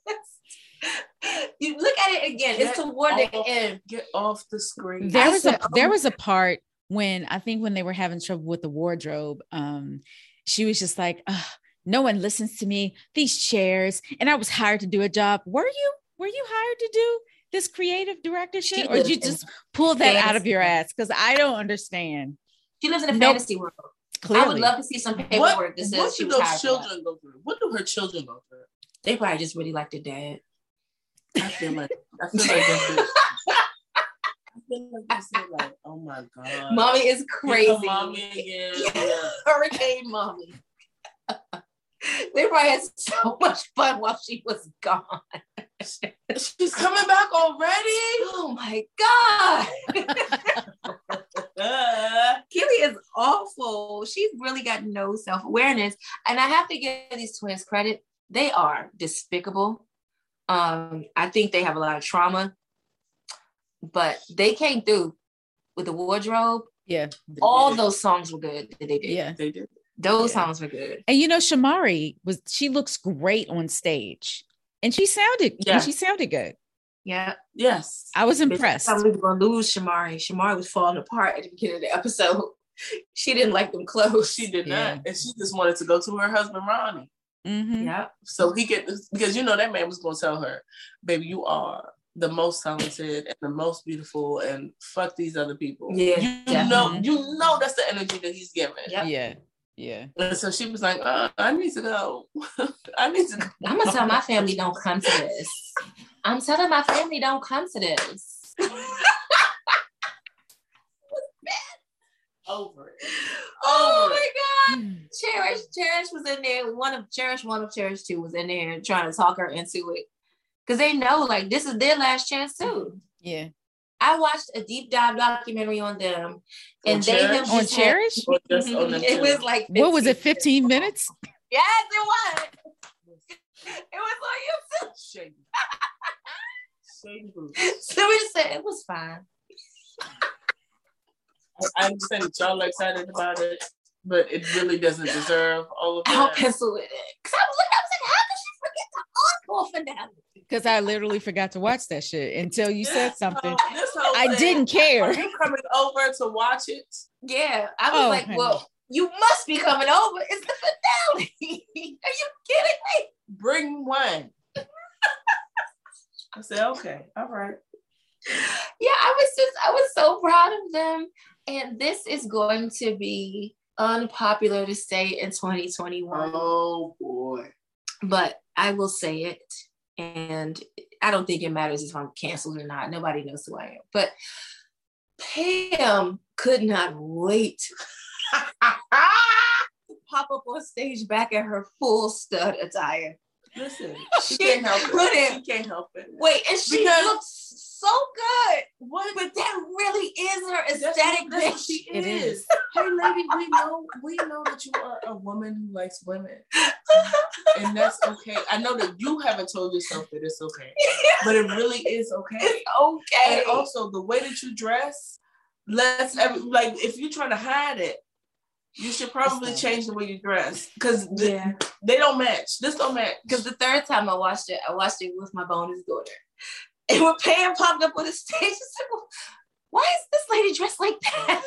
S2: you look at it again. It's
S1: Get
S2: toward the
S1: off-
S2: end.
S1: Get off the screen.
S3: there
S2: I
S3: was
S2: said,
S3: a there
S2: oh.
S3: was a part when I think when they were having trouble with the wardrobe, um, she was just like, "Ugh, no one listens to me. These chairs, and I was hired to do a job. Were you? Were you hired to do this creative director
S2: She
S3: shit, or did you just pull that out of your ass? Because I don't understand.
S2: She lives in a
S3: Nope.
S2: fantasy world.
S3: Clearly,
S2: I would love to see some
S1: what
S2: paperwork that
S1: what
S2: says she
S1: do
S2: was
S1: those
S2: hired.
S1: children go through? What do her children go through?
S2: They probably just really like their dad.
S1: I feel like I feel like that's. I feel like that's it, like, oh my god.
S2: Mommy is crazy.
S1: Mommy again. Yeah.
S2: Hurricane mommy. They probably had so much fun while she was gone.
S1: She's coming back already.
S2: Oh my God.
S1: Uh,
S2: Kiely is awful. She's really got no self awareness. And I have to give these twins credit. They are despicable. Um, I think they have a lot of trauma, but they came through with the wardrobe.
S3: yeah,
S2: All those songs were good that they did.
S3: yeah.
S1: they did.
S2: Those
S3: Yeah.
S2: songs were good.
S3: And you know, Shamari was she looks great on stage, and she sounded
S1: Yeah.
S3: and she sounded good.
S2: Yeah.
S1: Yes.
S3: I was
S2: Bitch, I
S3: impressed.
S2: thought we were gonna lose Shamari. Shamari was falling apart at the beginning of the episode. She didn't like them clothes.
S1: She did
S3: Yeah.
S1: not, and she just wanted to go to her husband Ronnie,
S3: Mhm.
S2: Yeah.
S1: so he get because you know that man was going to tell her, "Baby, you are the most talented and the most beautiful, and fuck these other people.
S2: Yeah,
S1: you
S2: definitely.
S1: know, you know that's the energy that he's giving.
S2: Yep.
S3: Yeah. Yeah.
S1: So she was like, uh, "I need to go. I need to go."
S2: I'm gonna tell my family don't come to this. I'm telling my family don't come to this.
S1: over it.
S2: Oh
S1: Over it.
S2: my god. Cherish, Cherish was in there. One of Cherish, one of Cherish two was in there trying to talk her into it. Cause they know like this is their last chance too.
S3: Yeah.
S2: I watched a deep dive documentary on them and
S1: On
S2: they have
S1: Cherish?
S3: On
S2: just had-
S3: Cherish?
S1: Mm-hmm. On
S2: it was like
S3: What was it?
S2: 15
S3: 15 minutes?
S2: Yes, it was. It was on YouTube.
S1: Shady. Shady.
S2: So we just said it was fine.
S1: I understand that y'all are excited about it, but it really doesn't deserve all of that.
S2: I'll
S1: that.
S2: pencil it in. Cause I was looking, I was like, how did she forget the encore finale?
S3: Because I literally forgot to watch that shit until you said something.
S1: whole- this whole
S3: I
S1: thing,
S3: didn't care.
S1: Are you coming over to watch it?
S2: Yeah, I was
S3: Oh,
S2: like,
S3: honey.
S2: well, you must be coming over. It's the finale. Are you kidding me?
S1: Bring one. I said, okay, all right.
S2: Yeah, I was just, I was so proud of them. And this is going to be unpopular to say in 2021.
S1: Oh boy.
S2: but I will say it. And I don't think it matters if I'm canceled or not. Nobody knows who I am. But Pam could not wait to pop up on stage back in her full stud attire.
S1: Listen, she,
S2: She
S1: can't help
S2: couldn't.
S1: She can't help it.
S2: Wait, and she
S1: Because-
S2: looks so good.
S1: What?
S2: But that really is her aesthetic
S1: what, that's
S2: bitch.
S1: she
S3: It
S1: is.
S3: is.
S1: Hey, lady, we know we know that you are a woman who likes women, and that's okay. I know that you haven't told yourself that it's okay, but it really is okay.
S2: It's okay.
S1: And also the way that you dress, let's every, like if you're trying to hide it, you should probably change the way you dress because
S2: yeah.
S1: they don't match. This don't match.
S2: Because the third time I watched it, I watched it with my bonus daughter. And when Pam popped up on the stage, she said, well, why is this lady dressed like that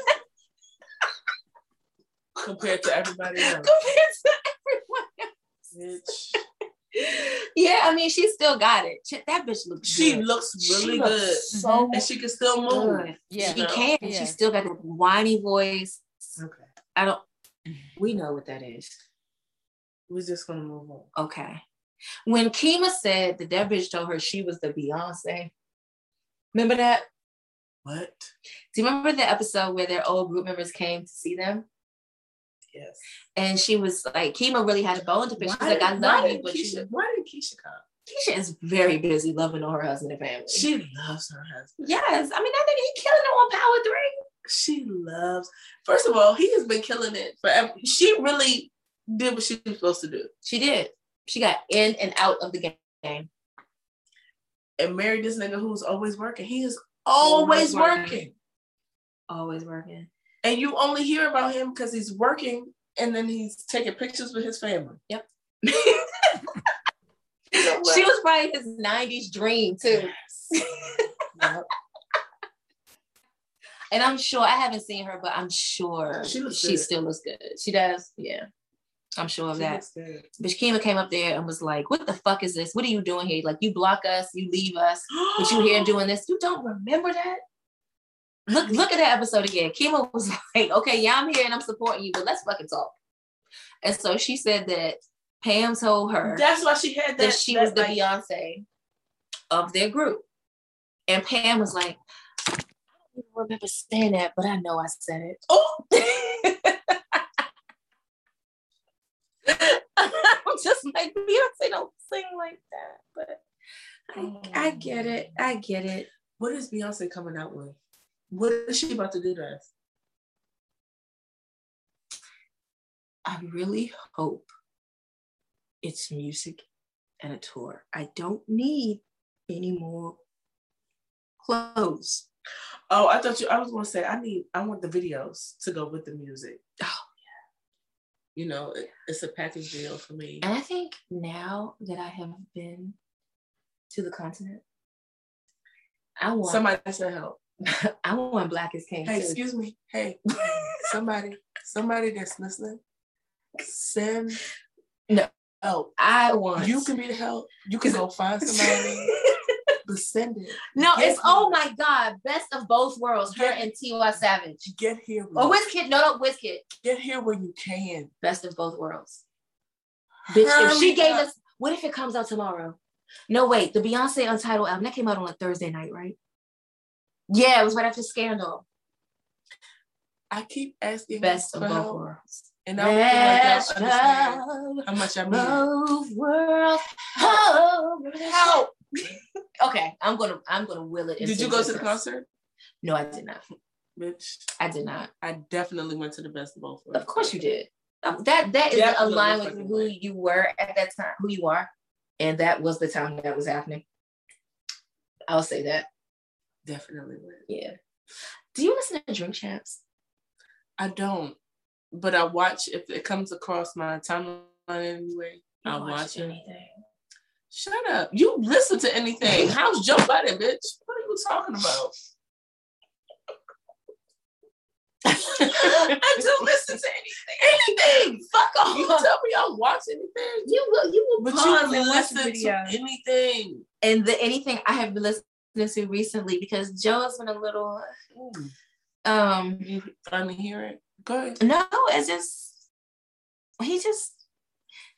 S1: compared to everybody else.
S2: compared to everyone else?
S1: Bitch.
S2: Yeah, I mean, she still got it. She- that bitch looks
S1: She
S2: good.
S1: looks really
S2: She
S1: good,
S2: looks so
S1: and she can still move.
S2: good.
S3: Yeah.
S2: She
S1: No.
S2: can.
S3: Yeah.
S2: She still got that whiny voice. I don't, we know what that is.
S1: we're just gonna move on.
S2: Okay. When Kima said that that bitch told her she was the Beyonce, remember that?
S1: What?
S2: Do you remember the episode where their old group members came to see them?
S1: Yes.
S2: And she was like, Kima really had a bone to pick. She was like, I love
S1: why
S2: you, but
S1: Keisha,
S2: you,
S1: why did Keisha come?
S2: Keisha is very busy loving on her husband and family.
S1: She loves her husband.
S2: yes, I mean, I think he killing it on Power Three.
S1: She loves. First of all, he has been killing it forever. She really did what she was supposed to do,
S2: She did. She got in and out of the game.
S1: and married this nigga who's always working. He is always
S2: Always working.
S1: working,
S2: Always working.
S1: and you only hear about him because he's working, and then he's taking pictures with his family.
S2: Yep.
S1: You know?
S2: She was probably his 90s dream too.
S1: Yep.
S2: And I'm sure I haven't seen her, but I'm sure
S1: She looks
S2: she still looks good. She does. Yeah. I'm sure of
S1: She
S2: that. But Kima came up there and was like, What the fuck is this? What are you doing here? Like, you block us, you leave us, but you here doing this. You don't remember that? Look, look at that episode again. Kima was like, Okay, yeah, I'm here and I'm supporting you, but let's fucking talk. And so she said that Pam told her
S1: That's why she had that.
S2: that she was the
S1: like,
S2: Beyonce of their group. And Pam was like, even remember saying that, but I know I said it.
S1: Oh,
S2: I'm just like, Beyonce don't sing like that. But I, I get it. Oh. I get it.
S1: what is Beyonce coming out with? What is she about to do to us?
S2: I really hope it's music and a tour. I don't need any more clothes.
S1: Oh, I thought you. I was going to say I need. I want the videos to go with the music.
S2: Oh, yeah.
S1: You know, it, it's a package deal for me.
S2: And I think now that I have been to the continent, I want
S1: Somebody to help.
S2: I want Black Is King
S1: Hey,
S2: too.
S1: excuse me. Hey, somebody, somebody that's listening, send
S2: No.
S1: help.
S2: I want
S1: You can be the help. You can go find somebody to send it.
S2: No,
S1: Get
S2: it's oh my god, best of both worlds. Her
S1: Get-
S2: and Tiwa Savage.
S1: Get here.
S2: Or Wizkid. No, no, Wizkid.
S1: Get here when you can.
S2: Best of both worlds. Bitch, if she gave us, what if it comes out tomorrow? No, wait, the Beyonce Untitled album that came out on a Thursday night, right? Yeah, it was right after Scandal.
S1: I keep asking
S2: Best of both
S1: help,
S2: worlds.
S1: and I don't like understand how much I mean.
S2: both worlds. Oh, help. okay, I'm gonna I'm gonna will it.
S1: Did you go to the concert,
S2: No, I did not.
S1: bitch?
S2: I did not.
S1: I definitely went to the best of both.
S2: Of course you did. Um, that that is aligned with who you were at that time, who you are, and that was the time that was happening. I'll say that.
S1: Definitely went.
S2: Yeah. Do you listen to Drink Champs?
S1: I don't, but I watch if it comes across my timeline anyway. I
S2: don't
S1: watch it. Shut up! You listen to anything? How's Joe Budden, bitch? What are you talking about? I do listen to anything. Anything. Fuck off. You tell me I watch anything.
S2: You will you will
S1: But
S2: pause
S1: you
S2: and
S1: listen to anything.
S2: And the anything I have been listening to recently because Joe has been a little um
S1: You to hear it? Go ahead.
S2: no, it's just he just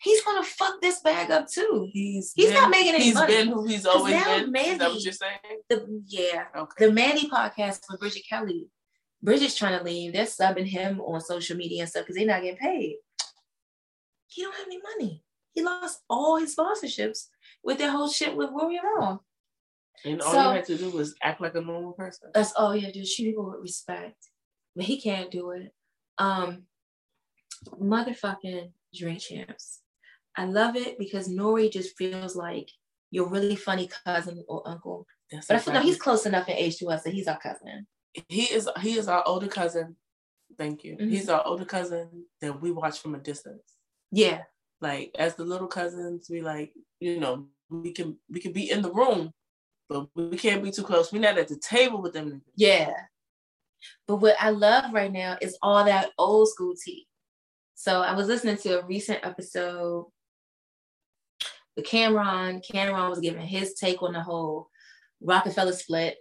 S2: he's gonna fuck this bag up too.
S1: He's
S2: He's
S1: been,
S2: not making any
S1: He's
S2: money.
S1: been who he's always been. Is that what you're saying?
S2: The yeah.
S1: Okay.
S2: the Mandy podcast with Bridget Kelly. Bridget's trying to leave. They're subbing him on social media and stuff because they're not getting paid. He don't have any money. He lost all his sponsorships with that whole shit with and Raw.
S1: And all
S2: So-
S1: you had to do was act like a normal person.
S2: That's all you have to do. Treat people with respect. But he can't do it. Um, motherfucking drink champs. I love it because N.O.R.E. just feels like your really funny cousin or uncle.
S1: That's
S2: But I feel like he's close enough in age to us that he's our cousin.
S1: he is he is our older cousin. Thank you.
S2: Mhm.
S1: He's our older cousin that we watch from a distance.
S2: Yeah.
S1: Like as the little cousins, we like, you know, we can we can be in the room, but we can't be too close. We're not at the table with them.
S2: Yeah. But what I love right now is all that old school tea. So I was listening to a recent episode with Cam'ron. Cam'ron was giving his take on the whole Rockefeller split,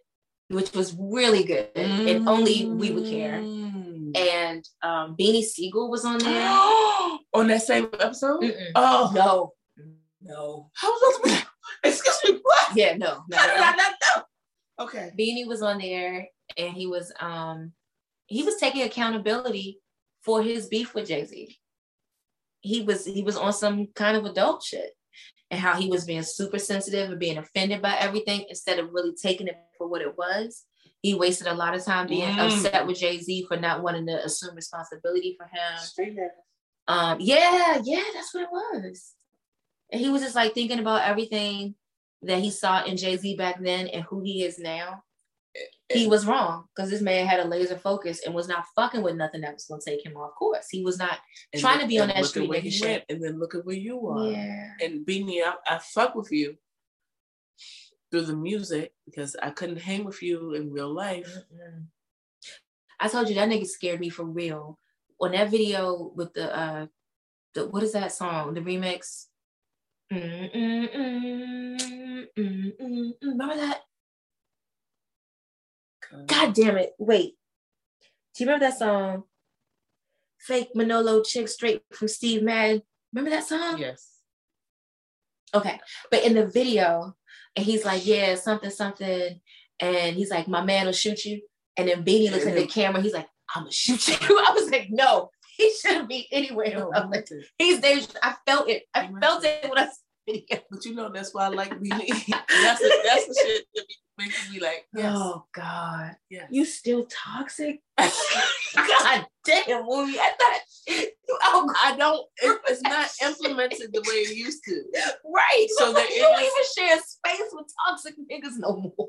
S2: which was really good. And only we would care.
S1: Mm.
S2: And um, Beanie Sigel was on there.
S1: On that same episode?
S2: Mm-mm.
S1: Oh,
S2: No. No.
S1: I was supposed to. Excuse me. What?
S2: Yeah, no. no,
S1: How did
S2: no.
S1: I not know? Okay.
S2: Beanie was on there and he was um he was taking accountability for his beef with Jay-Z. He was he was on some kind of adult shit and how he was being super sensitive and being offended by everything instead of really taking it for what it was. He wasted a lot of time being
S1: Mm.
S2: upset with Jay-Z for not wanting to assume responsibility for him. Um, yeah, yeah, that's what it was. And he was just like thinking about everything that he saw in Jay Z back then and who he is now. He was wrong because this man had a laser focus and was not fucking with nothing that was going to take him off course. He was not
S1: And
S2: trying
S1: look-
S2: to be on that street
S1: where
S2: nigga
S1: he
S2: shit.
S1: and then look at where you are.
S2: Yeah.
S1: And Beanie, I, I fuck with you through the music because I couldn't hang with you in real life.
S2: Mm-mm. I told you that nigga scared me for real. On that video with the uh the what is that song? The remix. Mm-mm-mm-mm-mm-mm. Remember that? Mm-hmm. God damn it. Wait. Do you remember that song? Fake Manolo chick straight from Steve Madden. Remember that song?
S1: Yes.
S2: Okay. But in the video, and he's like, yeah, something, something. And he's like, my man will shoot you. And then Beanie looks at the camera. He's like, I'm gonna shoot you. I was like, no, he shouldn't be anywhere.
S1: No,
S2: I'm like, he's there. I felt it. I felt it when I saw the video.
S1: But you know that's why I like Beanie. that's the, that's the shit makes me like, yes,
S2: Oh God.
S1: yes.
S2: You still toxic? God damn, movie. I thought you oh
S1: I don't. It, it's not implemented the way it used to.
S2: right.
S1: So there
S2: you don't
S1: is-
S2: even share space with toxic niggas no more.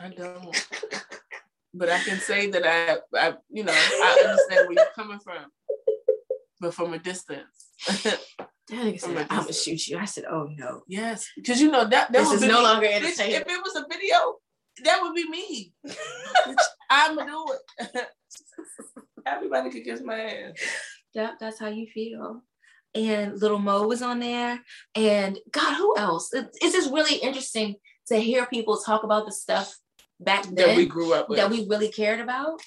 S1: I don't. But I can say that I, I, you know, I understand where you're coming from, but from a distance.
S2: That nigga said,
S1: a
S2: I'm gonna shoot you. I said, oh no.
S1: yes, because you know that that
S2: This is no
S1: me.
S2: longer
S1: Bitch,
S2: entertaining.
S1: If it was a video, that would be me. I'ma do it. Everybody could kiss my ass.
S2: That, that's how you feel. And Lil' Mo was on there. And God, who else? It- it's just really interesting to hear people talk about the stuff back then
S1: that we grew up with.
S2: that we really cared about.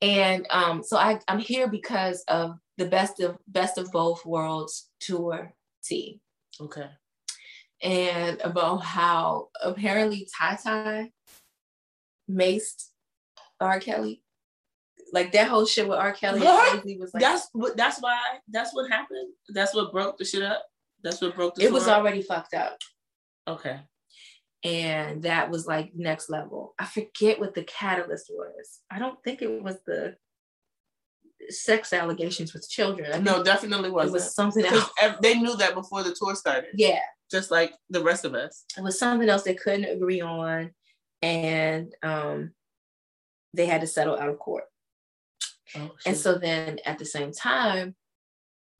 S2: And um, so I, I'm here because of the best of best of both worlds tour T.
S1: okay.
S2: And about how apparently Ty Ty maced R. Kelly. Like that whole shit with R. Kelly
S1: What?
S2: Was like
S1: that's what. That's why. That's what happened. That's what broke the shit up. That's what broke the.
S2: it was
S1: up?
S2: already fucked up.
S1: okay.
S2: and that was like next level. I forget what the catalyst was. I don't think it was the sex allegations with children. I
S1: No, definitely wasn't.
S2: was something else.
S1: they knew that before the tour started.
S2: Yeah,
S1: Just like the rest of us.
S2: it was something else they couldn't agree on, and um, they had to settle out of court.
S1: Oh,
S2: And so then at the same time,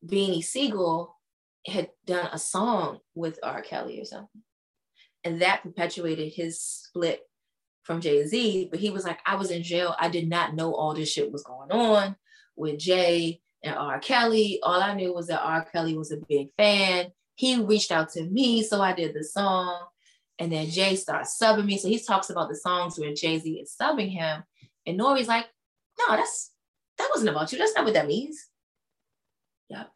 S2: Beanie Sigel had done a song with R. Kelly or something. And that perpetuated his split from Jay Z. But he was like, I was in jail. I did not know all this shit was going on with Jay and R. Kelly. All I knew was that R. Kelly was a big fan. He reached out to me, so I did the song. And then Jay starts subbing me. So he talks about the songs where Jay Z is subbing him. And N.O.R.E.'s like, no, that's that wasn't about you. That's not what that means. Yep.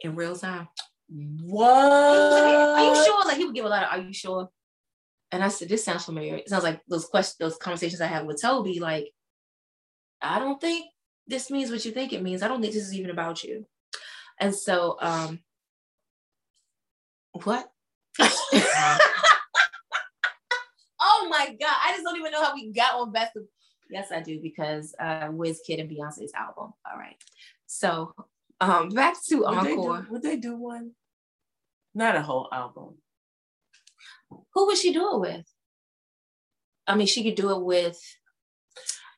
S2: In real time.
S1: what?
S2: Are you sure? Like he would give a lot of are you sure? And I said, this sounds familiar. It sounds like those questions, those conversations I had with Toby. Like, I don't think this means what you think it means. I don't think this is even about you. And so, um, what? oh my God. I just don't even know how we got on best of. Yes, I do, because uh Wizkid and Beyonce's album. All right. So um back to
S1: Would they, do,
S2: Encore.
S1: would they do one? Not a whole album.
S2: Who would she do it with? I mean, she could do it with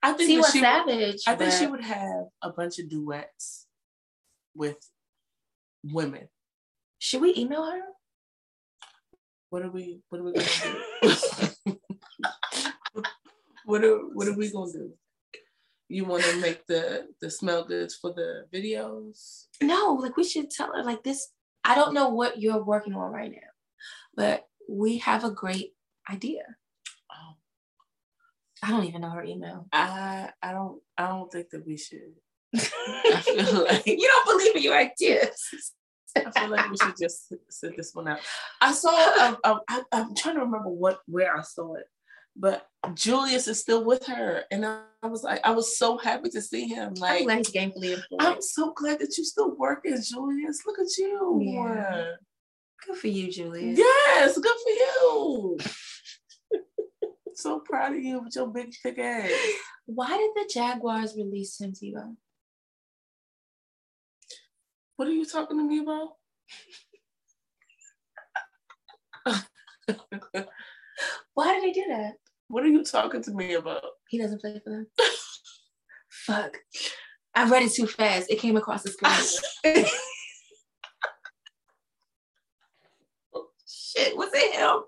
S1: I think
S2: Tiwa
S1: that she, would-
S2: Savage.
S1: I think she would have a bunch of duets with women.
S2: Should we email her?
S1: What are we? What are we gonna do? what are What are we gonna do? You want to make the the smell goods for the videos?
S2: No, like we should tell her like this. I don't know what you're working on right now, but we have a great idea. I don't even know her email.
S1: I I don't I don't think that we should. I feel like
S2: you don't believe in your ideas.
S1: I feel like we should just sit, this one out. I saw. Um, um, I, I'm trying to remember what where I saw it, but Julius is still with her, and I, I was like, I was so happy to see him.
S2: I'm
S1: Like,
S2: glad he's gainfully employed.
S1: I'm so glad that you're still working, Julius. Look at you.
S2: Yeah. Good for you, Julia.
S1: Yes, good for you. So proud of you with your big thick ass.
S2: Why did the Jaguars release him, Tebow?
S1: What are you talking to me about?
S2: Why did they do that?
S1: what are you talking to me about?
S2: He doesn't play for them. Fuck. I read it too fast. It came across the screen. Shit, was it him?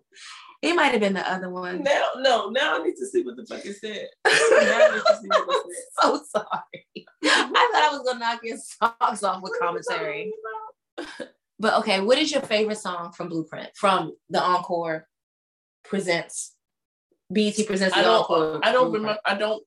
S2: It might have been the other one.
S1: Now, no, now I need to see what the fuck it said. I need to see what it
S2: so sorry. I thought I was gonna knock your socks off with commentary. But okay, what is your favorite song from Blueprint? From the Encore presents BET presents the
S1: I don't.
S2: Encore.
S1: I don't
S2: Blueprint.
S1: remember. I don't.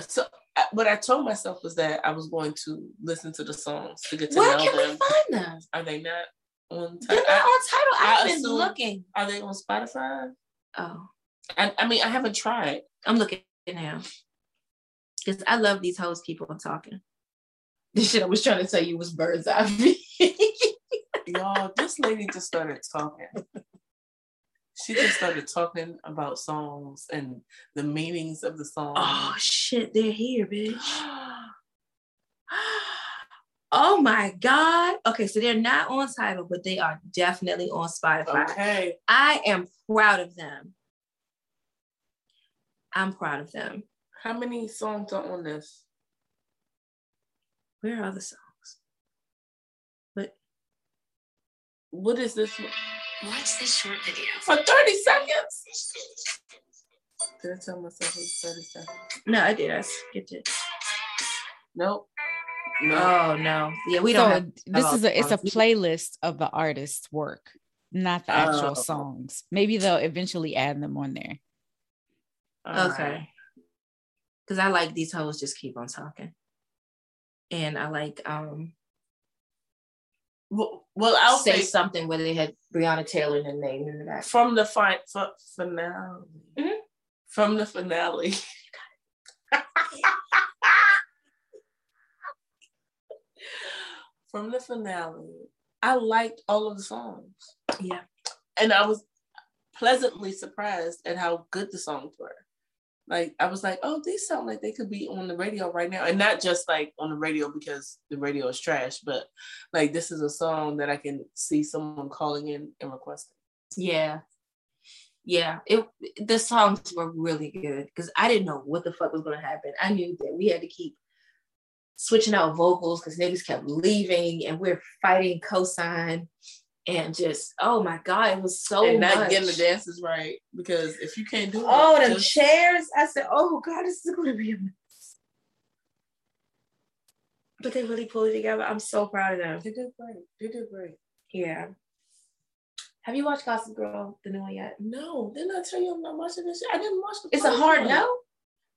S1: So I- what I told myself was that I was going to listen to the songs to get to
S2: Where
S1: know
S2: can
S1: them.
S2: we find them?
S1: Are they not on?
S2: They're not on Tidal. I've
S1: I
S2: been
S1: assume-
S2: looking.
S1: Are they on Spotify?
S2: Oh,
S1: I, I mean, I haven't tried.
S2: I'm looking now. Because I love these hoes keep on talking. The shit I was trying to tell you was bird's eye view.
S1: Y'all, this lady just started talking. She just started talking about songs and the meanings of the song.
S2: oh shit, they're here, bitch. Oh my God. Okay, so they're not on Tidal, but they are definitely on Spotify.
S1: okay.
S2: I am proud of them. I'm proud of them.
S1: How many songs are on this?
S2: Where are the songs?
S1: But what is this?
S4: Watch this short video.
S1: For 30 seconds? Did I tell myself it was 30 seconds?
S2: No, I did. I skipped it.
S1: Nope. No.
S2: Oh no. Yeah, we don't
S3: so
S2: have
S3: this is a it's a playlist of the artist's work. not the actual
S1: Oh.
S3: songs. Maybe they'll eventually add them on there.
S1: All
S2: okay.
S1: right.
S2: Because I like these hoes just keep on talking. And I like um
S1: Well, well, I'll
S2: say
S1: say
S2: something where they had Breonna Taylor in the name in the back.
S1: from the fi- f- finale.
S2: Mhm.
S1: From the finale. from the finale, I liked all of the songs.
S2: Yeah.
S1: And I was pleasantly surprised at how good the songs were. Like I was like, oh, these sound like they could be on the radio right now. And not just like on the radio because the radio is trash, but like this is a song that I can see someone calling in and requesting.
S2: Yeah. Yeah. It the songs were really good because I didn't know what the fuck was gonna happen. I knew that we had to keep switching out vocals because niggas kept leaving and we're fighting cosign and just oh my god, it was so
S1: and not
S2: much.
S1: getting the dances right because if you can't do it,
S2: Oh, them
S1: just-
S2: chairs. I said, oh God, this is going to be a mess. But they really pulled it together. I'm so proud of them.
S1: they did great. They did great.
S2: Yeah. Have you watched Gossip Girl, the new one yet?
S1: No, didn't I tell you I'm not watching this? shit? I didn't watch the.
S2: It's a hard
S1: one.
S2: no.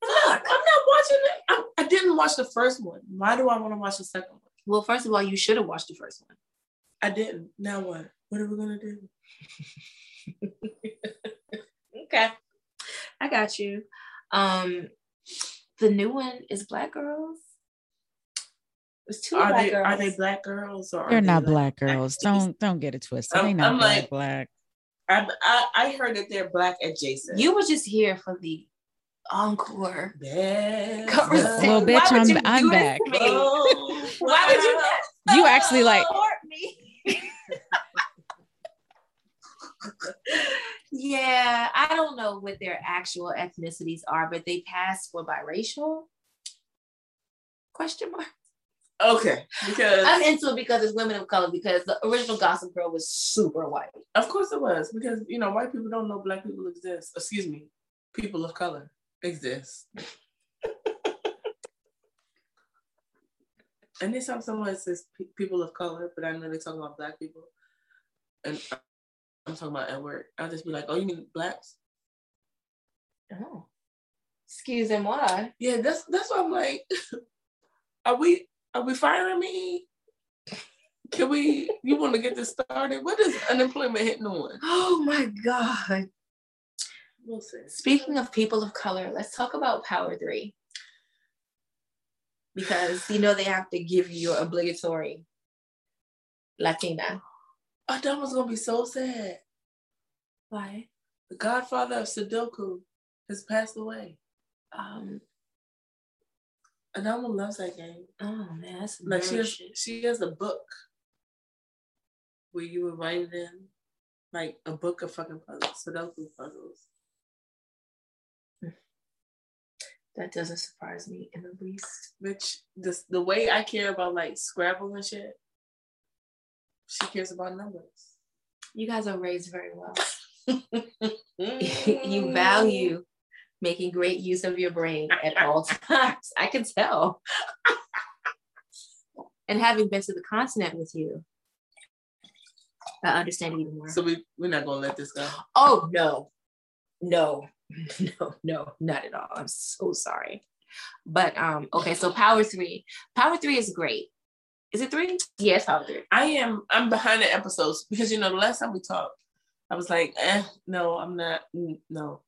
S1: I'm not, I'm not watching it. I, I didn't watch the first one. Why do I want to watch the second one?
S2: Well, first of all, you should have watched the first one.
S1: I didn't. Now what? What are we gonna do?
S2: Okay. I got you. Um, the new one is Black Girls. It's two
S1: Are
S2: Black
S1: they
S2: girls.
S1: are they black girls or
S3: They're
S1: they
S3: not
S1: like-
S3: black girls. Don't don't get it twisted.
S1: I'm-
S3: they not
S1: I'm
S3: black
S1: like-
S3: black.
S1: I, I I heard that they're black adjacent.
S2: You were just here for the encore.
S1: Yes.
S2: Conversation.
S3: Well, bitch, I'm- I'm back.
S2: me?
S1: Oh,
S2: Why would you?
S1: wow.
S3: You actually like
S2: me. yeah, I don't know what their actual ethnicities are, but they pass for biracial. Question mark.
S1: Okay, because
S2: I'm into it because it's women of color. Because the original Gossip Girl was super white.
S1: Of course it was because you know white people don't know black people exist. Excuse me, people of color exist. Anytime someone says pe- people of color, but I know they talk about black people, and I'm talking about at work, I'll just be like, "Oh, you mean blacks?"
S2: Oh, excuse them. Why?
S1: Yeah, that's that's why I'm like, are we are we firing me? Can we? You want to get this started? What is unemployment hitting on?
S2: Oh my god.
S1: We'll see.
S2: Speaking of people of color, let's talk about Power Three. Because you know they have to give you your obligatory Latina.
S1: Oh, that was gonna be so sad.
S2: Why?
S1: The godfather of Sudoku has passed away.
S2: Um.
S1: Adama loves that game.
S2: Oh man, that's
S1: Like she has, she has a book where you would write it in, like a book of fucking puzzles, Sudoku puzzles.
S2: That doesn't surprise me in the least.
S1: Which this the way I care about like Scrabble and shit, she cares about numbers.
S2: You guys are raised very well. You value making great use of your brain at all times. I can tell. and having been to the continent with you, I understand it even more.
S1: So we we're not gonna let this go.
S2: Oh no, no, no, no, not at all. I'm so sorry. But um, okay, so Power Three. Power Three is great. Is it three? Yes, Power Three.
S1: I am I'm behind the episodes because you know the last time we talked, I was like, eh, no, I'm not. mm, No,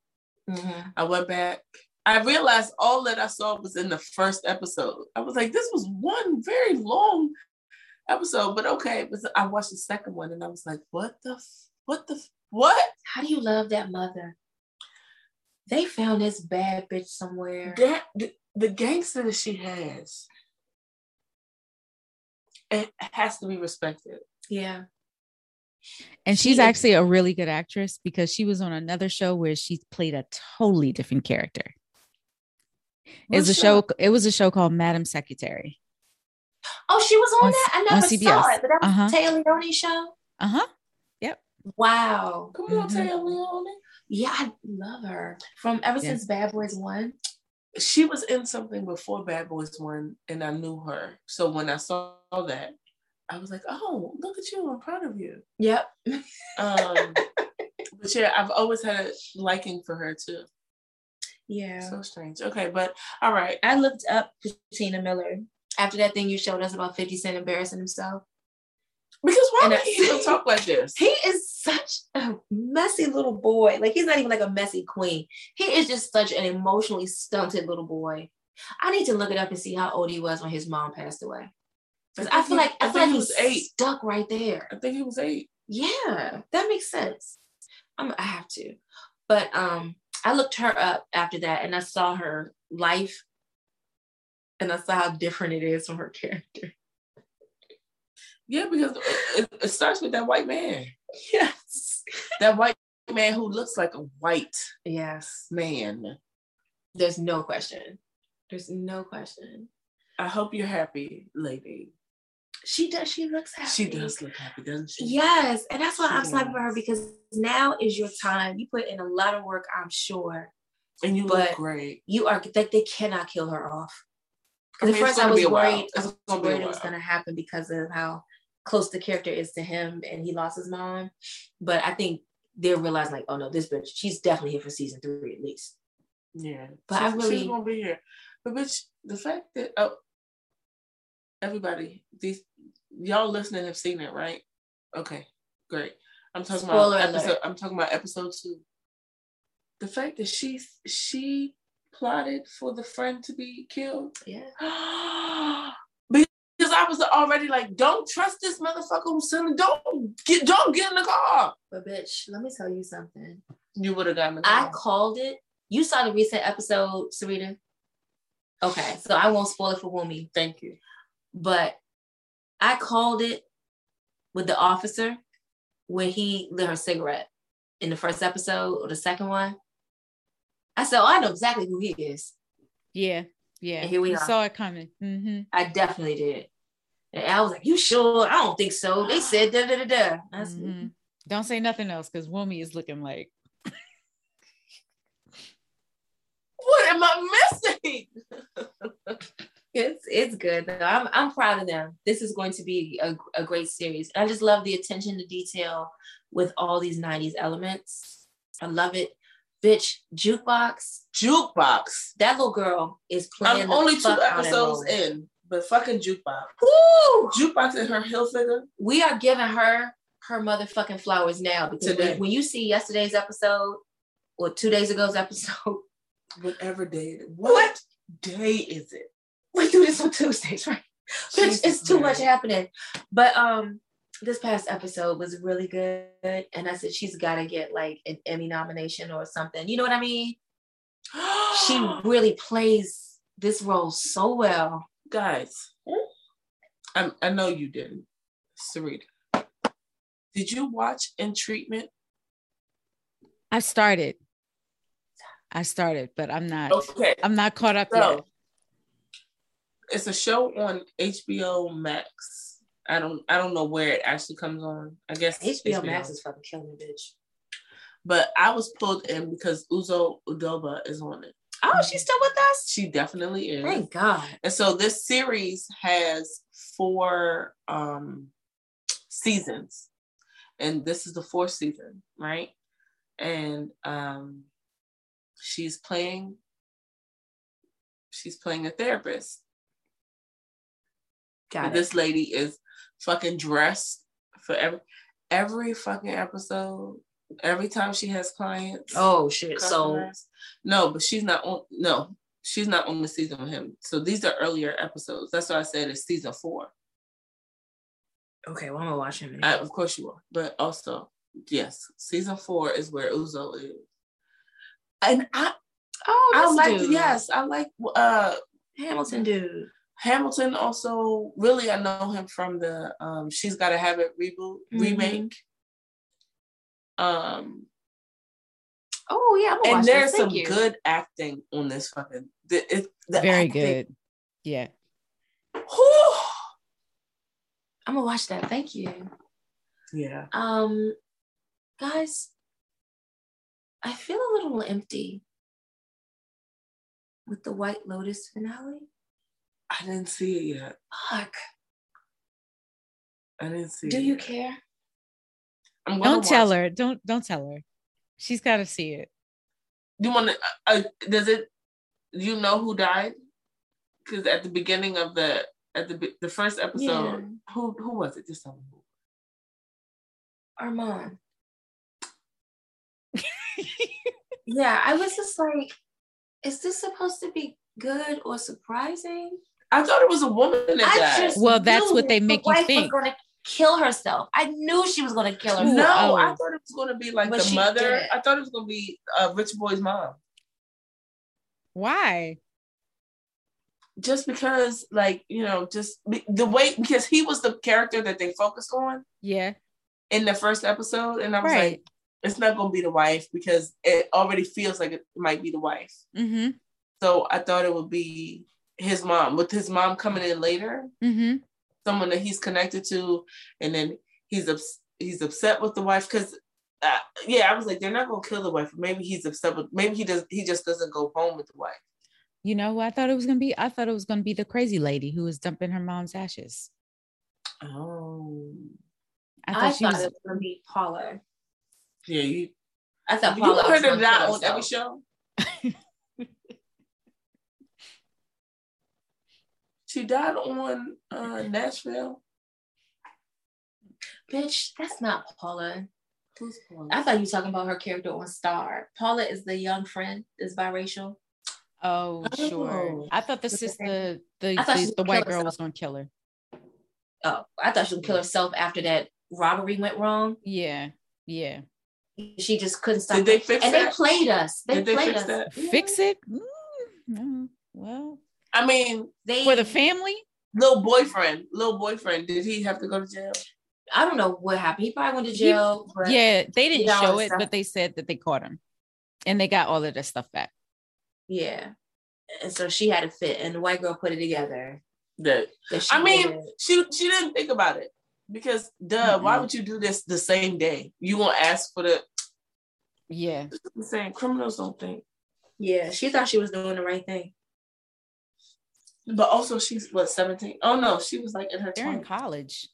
S2: Mm-hmm.
S1: I went back. I realized all that I saw was in the first episode. I was like, this was one very long episode, but okay. But I watched the second one and I was like, what the, f- what the, f- what?
S2: How do you love that mother? They found this bad bitch somewhere.
S1: That the, the gangster that she has, it has to be respected.
S2: Yeah.
S3: And she's
S2: is-
S3: actually a really good actress because she was on another show where she played a totally different character. It was a
S1: What
S3: show. It was a show called Madam Secretary.
S2: Oh, she was on,
S3: On-
S2: that. I
S3: on
S2: never saw it, but that was
S3: Uh-huh.
S2: Téa Leoni show.
S3: Uh huh. Yep.
S2: Wow.
S1: Come on,
S3: Mhm.
S1: Téa Leoni.
S2: Yeah, I love her from ever
S3: Yeah.
S2: since Bad Boys One.
S1: she was in something before Bad Boys One, and I knew her. So when I saw that, I was like, oh, look at you. I'm proud of you.
S2: Yep.
S1: Um, but yeah, I've always had a liking for her too.
S2: Yeah.
S1: So strange. Okay, but all right.
S2: I looked up Christina Miller after that thing you showed us about 50 Cent embarrassing himself.
S1: Because why
S2: And
S1: would
S2: I-
S1: he even talk like this?
S2: He is such a messy little boy. Like he's not even like a messy queen. He is just such an emotionally stunted little boy. I need to look it up and see how old he was when his mom passed away. Because I
S1: think
S2: feel
S1: he-
S2: like I,
S1: I
S2: feel
S1: think
S2: like
S1: he
S2: he's
S1: was eight.
S2: stuck right there.
S1: I think he was eight.
S2: Yeah, that makes sense. I'm, I have to. But um, I looked her up after that and I saw her life and I saw how different it is from her character.
S1: Yeah, because it, it starts with that white man.
S2: Yes.
S1: That white man who looks like a white
S2: Yes.
S1: man.
S2: There's no question. There's no question.
S1: I hope you're happy, lady.
S2: She does. She looks happy.
S1: She does look happy, doesn't she?
S2: Yes, and that's why
S1: She
S2: I'm happy for her because now is your time. You put in a lot of work, I'm sure.
S1: And you
S2: But-
S1: look great.
S2: You are like they cannot kill her off.
S1: I
S2: At
S1: mean,
S2: first,
S1: it's
S2: I was worried. I was
S1: gonna be a
S2: worried it was going to happen because of how close the character is to him, and he lost his mom. But I think they're realizing, like, oh no, this bitch, she's definitely here for season three at least.
S1: Yeah,
S2: But I
S1: she's,
S2: really-
S1: she's gonna be here. But bitch, the fact that oh, everybody, these y'all listening have seen it, right? Okay, great. I'm talking
S2: Spoiler
S1: about
S2: alert.
S1: episode. I'm talking about episode two. The fact that she she plotted for the friend to be killed
S2: Yeah.
S1: because I was already like, don't trust this motherfucker who's selling. Don't get don't get in the car.
S2: But bitch, let me tell you something.
S1: You would have gotten the
S2: I
S1: car.
S2: called it. You saw the recent episode, Sarita. Okay, so I won't spoil it for Wumi.
S1: Thank you.
S2: but I called it with the officer when he lit her cigarette in the first episode or the second one. I said, Oh, I know exactly who he is.
S3: Yeah. Yeah.
S2: And here we
S3: You
S2: are.
S3: saw it coming. hmm
S2: I definitely did. And I was like, You sure? I don't think so. They said da da da da. I said,
S3: Mhm. Don't say nothing else because Wumi is looking like
S1: What am I missing?
S2: It's it's good. I'm I'm proud of them. This is going to be a, a great series. I just love the attention to detail with all these 90s elements. I love it. Bitch, jukebox.
S1: Jukebox.
S2: That little girl is playing.
S1: I'm
S2: the
S1: only two
S2: fuck out of
S1: episodes in, but fucking jukebox.
S2: Woo!
S1: Jukebox and her heel figure.
S2: We are giving her her motherfucking flowers now because
S1: Today.
S2: when, you see yesterday's episode or two days ago's episode,
S1: Whatever day. it is. What day is it?
S2: we do this on Tuesdays, right? Bitch, it's too much happening. But um, this past episode was really good, and I said she's got to get like an Emmy nomination or something. You know what I mean? She really plays this role so well.
S1: Guys. I, I know you didn't, Sarita. Did you watch In Treatment?
S3: I started. I started, but I'm not
S1: Okay,
S3: I'm not caught up
S1: so
S3: yet.
S1: it's a show on HBO Max. I don't I don't know where it actually comes on. I guess
S2: HBO Max is fucking killing me, bitch.
S1: But I was pulled in because Uzo Aduba is on it.
S2: Oh, she's still with us.
S1: She definitely is.
S2: Thank God.
S1: And so this series has four um seasons. And this is the fourth season, right? And um she's playing she's playing a therapist.
S2: Got
S1: And
S2: it.
S1: this lady is fucking dressed for every every fucking episode. Every time she has clients.
S2: Oh shit. So
S1: no, but she's not on. No, she's not on the season with him. So these are earlier episodes. That's why I said it's season four.
S2: okay, well I'm gonna watch him.
S1: I, of course you are, but also yes, season four is where Uzo is. And I,
S2: oh,
S1: I like
S2: dude.
S1: yes, I like uh
S2: Hamilton dude.
S1: Hamilton. Also, really, I know him from the um She's Gotta Have It reboot
S2: Mhm.
S1: remake. Um,
S2: Oh yeah, I'm gonna
S1: and
S2: watch
S1: there's
S2: this.
S1: Some
S2: you.
S1: good acting on this fucking. The, it, the
S3: Very
S1: acting-
S3: good. Yeah.
S1: Whew.
S2: I'm gonna watch that. Thank you.
S1: Yeah.
S2: Um, guys, I feel a little empty with the White Lotus finale.
S1: I didn't see it yet.
S2: Fuck.
S1: I didn't see.
S2: Do
S1: it.
S2: you care?
S1: I'm gonna
S3: Don't tell
S1: watch
S3: her. Don't don't tell her. She's got to see it.
S1: it. You want to? Uh, does it? You know who died? Because at the beginning of the at the the first episode, who who was it? Just tell me who.
S2: Armand. yeah, I was just like, is this supposed to be good or surprising?
S1: I thought it was a woman that
S2: I
S1: died.
S3: Well, that's what they make you think.
S2: Gonna kill herself. I knew she was gonna kill herself.
S1: no. I thought it was going to be like
S2: But
S1: the mother.
S2: did.
S1: I thought it was going to be uh, Rich Boy's mom.
S3: Why?
S1: Just because, like you know, just be- the way because he was the character that they focused on
S3: Yeah.
S1: in the first episode, and I was
S3: Right.
S1: like, it's not going to be the wife because it already feels like it might be the wife.
S3: Mm-hmm.
S1: So I thought it would be his mom, with his mom coming in later,
S3: Mm-hmm.
S1: Someone that he's connected to, and then he's ups- he's upset with the wife because. Uh, yeah, I was like, they're not gonna kill the wife. Maybe he's upset with. Maybe he does. He just doesn't go home with the wife.
S3: You know who I thought it was gonna be? I thought it was gonna be the crazy lady who was dumping her mom's ashes.
S1: Oh,
S3: I
S2: I
S3: thought
S2: thought,
S3: she was
S2: it was gonna be Paula.
S1: yeah. You
S2: I thought
S1: you
S2: Paula
S1: heard
S2: was
S1: her
S2: gonna
S1: not on every show. She died on uh, Nashville.
S2: Bitch, that's not Paula.
S1: Who's Paula?
S2: I thought you were talking about her character on Star. Paula is the young friend, is biracial.
S3: Oh, sure.
S1: Oh.
S3: I thought the
S2: With the
S3: sister, the
S2: I thought
S3: the, the white
S2: kill
S3: girl was gonna kill her.
S2: Oh, I thought she would kill herself after that robbery went wrong.
S3: Yeah, yeah.
S2: She just couldn't stop.
S1: Did they
S2: it.
S1: fix
S2: and
S1: that?
S2: they played us. They
S1: Did they
S2: played
S1: fix
S2: us.
S1: that?
S3: Fix it. Mm, no. Well,
S1: I mean,
S2: They
S3: for the family.
S1: little boyfriend, little boyfriend. Did he have to go to jail?
S2: I don't know what happened. He probably went to jail. but
S3: Yeah, they didn't show it,
S2: stuff.
S3: but they said that they caught him, and they got all of their stuff back.
S2: yeah. And so she had a fit, and the white girl put it together.
S1: That
S2: that she
S1: I mean,
S2: it.
S1: she she didn't think about it because, duh, why
S3: Mm-mm.
S1: would you do this the same day? You gonna ask for the
S3: Yeah,
S1: the same criminals don't think.
S2: yeah, she thought she was doing the right thing.
S1: But also, she's what seventeen? Oh no, she was like in her
S3: they're in college.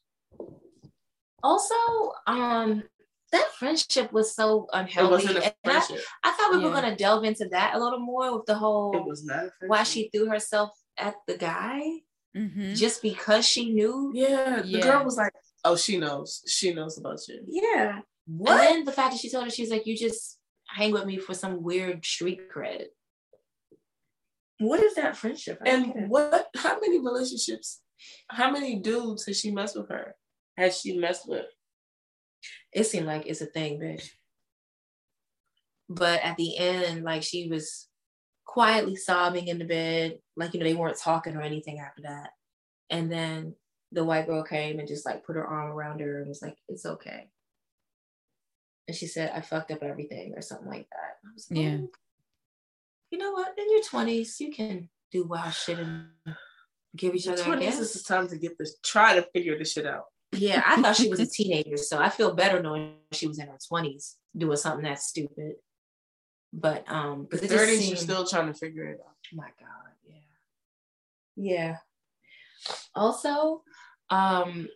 S2: Also, um, that friendship was so
S1: It
S2: unhealthy.
S1: wasn't a
S2: And I,
S1: friendship.
S2: I thought we were gonna delve into that a little more with the whole
S1: It was not a
S2: why she threw herself at the guy
S3: Mhm.
S2: just because she knew.
S1: Yeah, the
S3: Yeah.
S1: girl was like, "Oh, she knows. She knows about you."
S2: Yeah.
S1: What?
S2: And then the fact that she told her she's like, you just hang with me for some weird street cred. What is that friendship? I
S1: And
S2: it.
S1: what? How many relationships? How many dudes has she messed with her? Has she messed with?
S2: it seemed like it's a thing, bitch. But at the end, like she was quietly sobbing in the bed, like you know, they weren't talking or anything after that. And then the white girl came and just like put her arm around her and was like, It's okay. And she said, I fucked up everything or something like that. I was like,
S3: Yeah.
S2: "Oh, You know what? In your 20s, you can do wild shit and give each other a
S1: Twenties is the time to get this. Try to figure this shit out.
S2: Yeah, I thought she was a teenager, so I feel better knowing she was in her twenties doing something that's stupid. But um,
S1: The thirties,
S2: seemed,
S1: you're still trying to figure it out.
S2: oh my god, yeah, yeah. Also, um,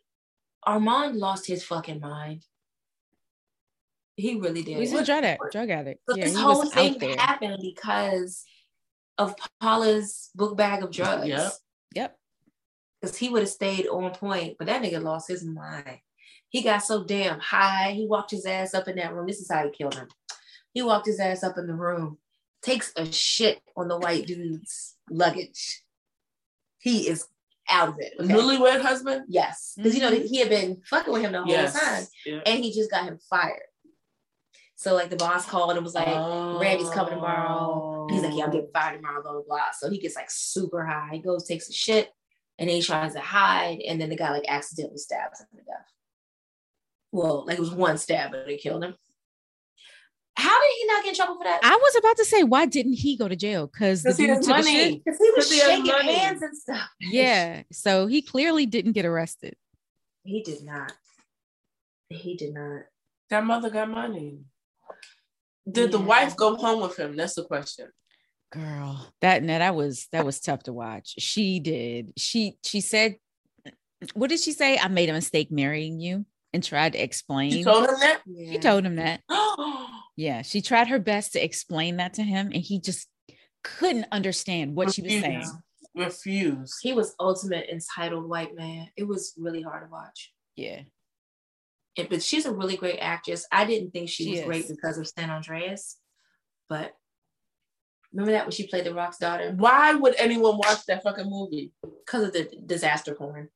S2: Armand lost his fucking mind. He really did.
S3: He's a drug addict. Drug addict.
S2: But
S3: Yeah,
S2: this
S3: he
S2: whole
S3: was
S2: thing
S3: out there.
S2: happened because of Paula's book bag of drugs.
S1: Yep.
S3: Yep.
S2: Because he would have stayed on point, but that nigga lost his mind. He got so damn high. He walked his ass up in that room. This is how he killed him. He walked his ass up in the room, takes a shit on the white dude's luggage. He is out of it. okay?
S1: Newlywed husband.
S2: Yes. Because you know
S3: Mhm.
S2: he had been fucking with him the whole
S1: Yes.
S2: time.
S1: Yeah.
S2: And he just got him fired. So like the boss called and was like, Randy's coming tomorrow. He's like, yeah, I'm getting fired tomorrow, blah, blah, blah. So he gets like super high. He goes, takes a shit, and then he tries to hide. And then the guy like accidentally stabs him to death. Well, like it was one stab, but it killed him. How did he not get in trouble for that?
S3: I was about to say, why didn't he go to jail? Because the
S1: he
S3: dude
S1: has
S3: took a
S1: money.
S3: shit.
S2: Because he was
S1: 'Cause he has
S2: shaking
S1: money.
S2: hands and stuff.
S3: Yeah. So he clearly didn't get arrested.
S2: He did not. He did not.
S1: That mother got money. Did the wife go home with him? That's the question.
S3: Girl, that no, that was that was tough to watch. She did. She she said What did she say? I made a mistake marrying you and tried to explain.
S1: You told him that?
S3: She told him that. Yeah, she tried her best to explain that to him, and he just couldn't understand what she was saying.
S1: Refuse. Refuse.
S2: He was ultimate entitled white man. It was really hard to watch.
S3: Yeah,
S2: And- but she's a really great actress. I didn't think she,
S3: She
S2: was
S3: is.
S2: great because of San Andreas, but remember that when she played the Rock's daughter
S1: Why would anyone watch that fucking movie?
S2: because of the disaster porn.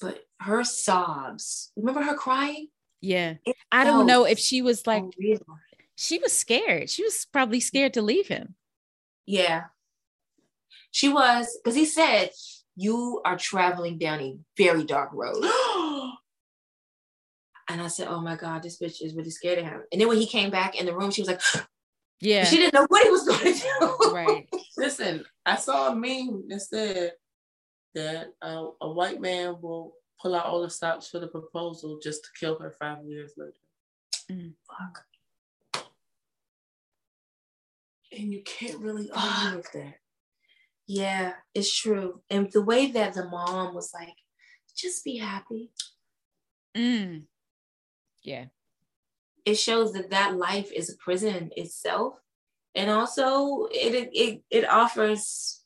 S2: But her sobs, remember her crying?
S3: yeah.
S2: It
S3: I don't know if she was like
S2: so real.
S3: she was scared. She was probably scared to leave him.
S2: Yeah. She was, because he said, You are traveling down a very dark road. And I said, Oh my God, this bitch is really scared of him. And then when he came back in the room, she was like,
S3: Yeah,
S2: She didn't know what he was going to do.
S3: right.
S1: Listen, I saw a meme that said that uh, a white man will pull out all the stops for the proposal just to kill her five years later.
S3: Mm.
S1: Fuck. And you can't really argue with that.
S2: Yeah, it's true. And the way that the mom was like, Just be happy.
S3: Mm. Yeah,
S2: It shows that that life is a prison itself. And also, it, it, it offers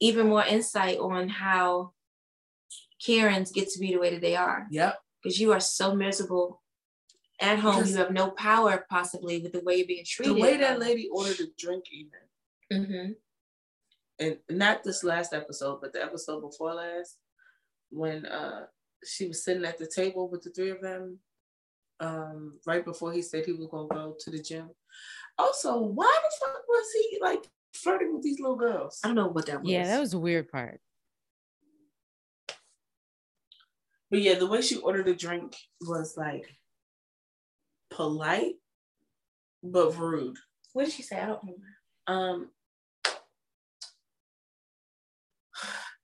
S2: even more insight on how Karens get to be the way that they are.
S1: Yep.
S2: because you are so miserable at home.
S1: Because-
S2: you have no power, possibly, with the way you're being treated.
S1: The way that lady ordered a drink, even,
S2: hmm
S1: and not this last episode, but the episode before last, when uh she was sitting at the table with the three of them, um, right before he said he was gonna go to the gym. Also, why the fuck was he like flirting with these little girls?
S2: I don't know what that was.
S3: yeah, that was a weird part.
S1: But yeah, the way she ordered the drink was like polite but rude.
S2: What did she say? I don't remember.
S1: Um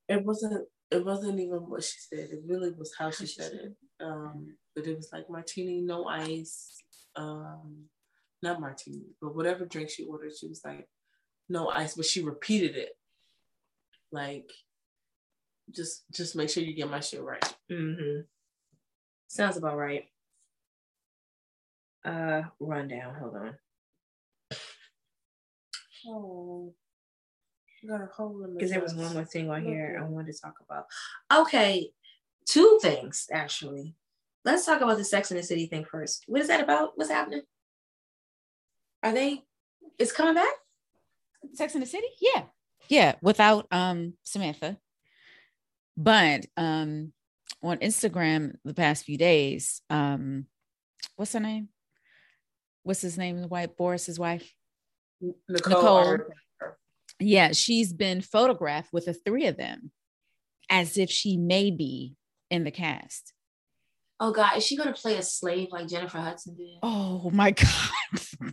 S1: it wasn't it wasn't even what she said. It really was how she said it. Um, but it was like martini, no ice. Um, not martini, but whatever drink she ordered, she was like, no ice, but she repeated it. Like, just just make sure you get my shit right.
S2: Mm-hmm. Sounds about right. Uh, rundown. Hold on.
S1: Oh, got a hole in
S2: Because there was one more thing on here I wanted to talk about. Okay, two things actually. Let's talk about the Sex and the City thing first. What is that about? What's happening? Are they? It's coming back.
S3: Sex and the City? Yeah. Yeah, without um Samantha. But um on Instagram the past few days, um what's her name? What's his name? The white Boris's wife?
S1: Nicole.
S3: Nicole. Yeah, she's been photographed with the three of them as if she may be in the cast.
S2: Oh God, is she gonna play a slave like Jennifer Hudson did?
S3: Oh my God.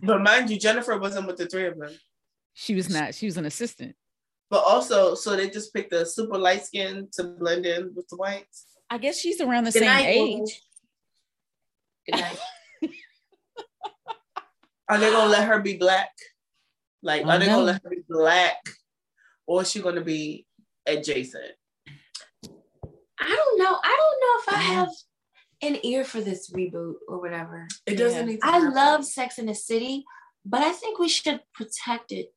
S1: But mind you, Jennifer wasn't with the three of them.
S3: She was not, she was an assistant.
S1: But also, so they just picked a super light skin to blend in with the whites.
S3: I guess she's around the
S2: Good
S3: same
S2: night,
S3: age.
S2: Good night.
S1: Are they gonna let her be black? Like, are they
S3: know.
S1: gonna let her be black, or is she gonna be adjacent?
S2: I don't know. I don't know if I have an ear for this reboot or whatever.
S1: It doesn't need. To
S2: I
S1: happen.
S2: love Sex and the City, but I think we should protect it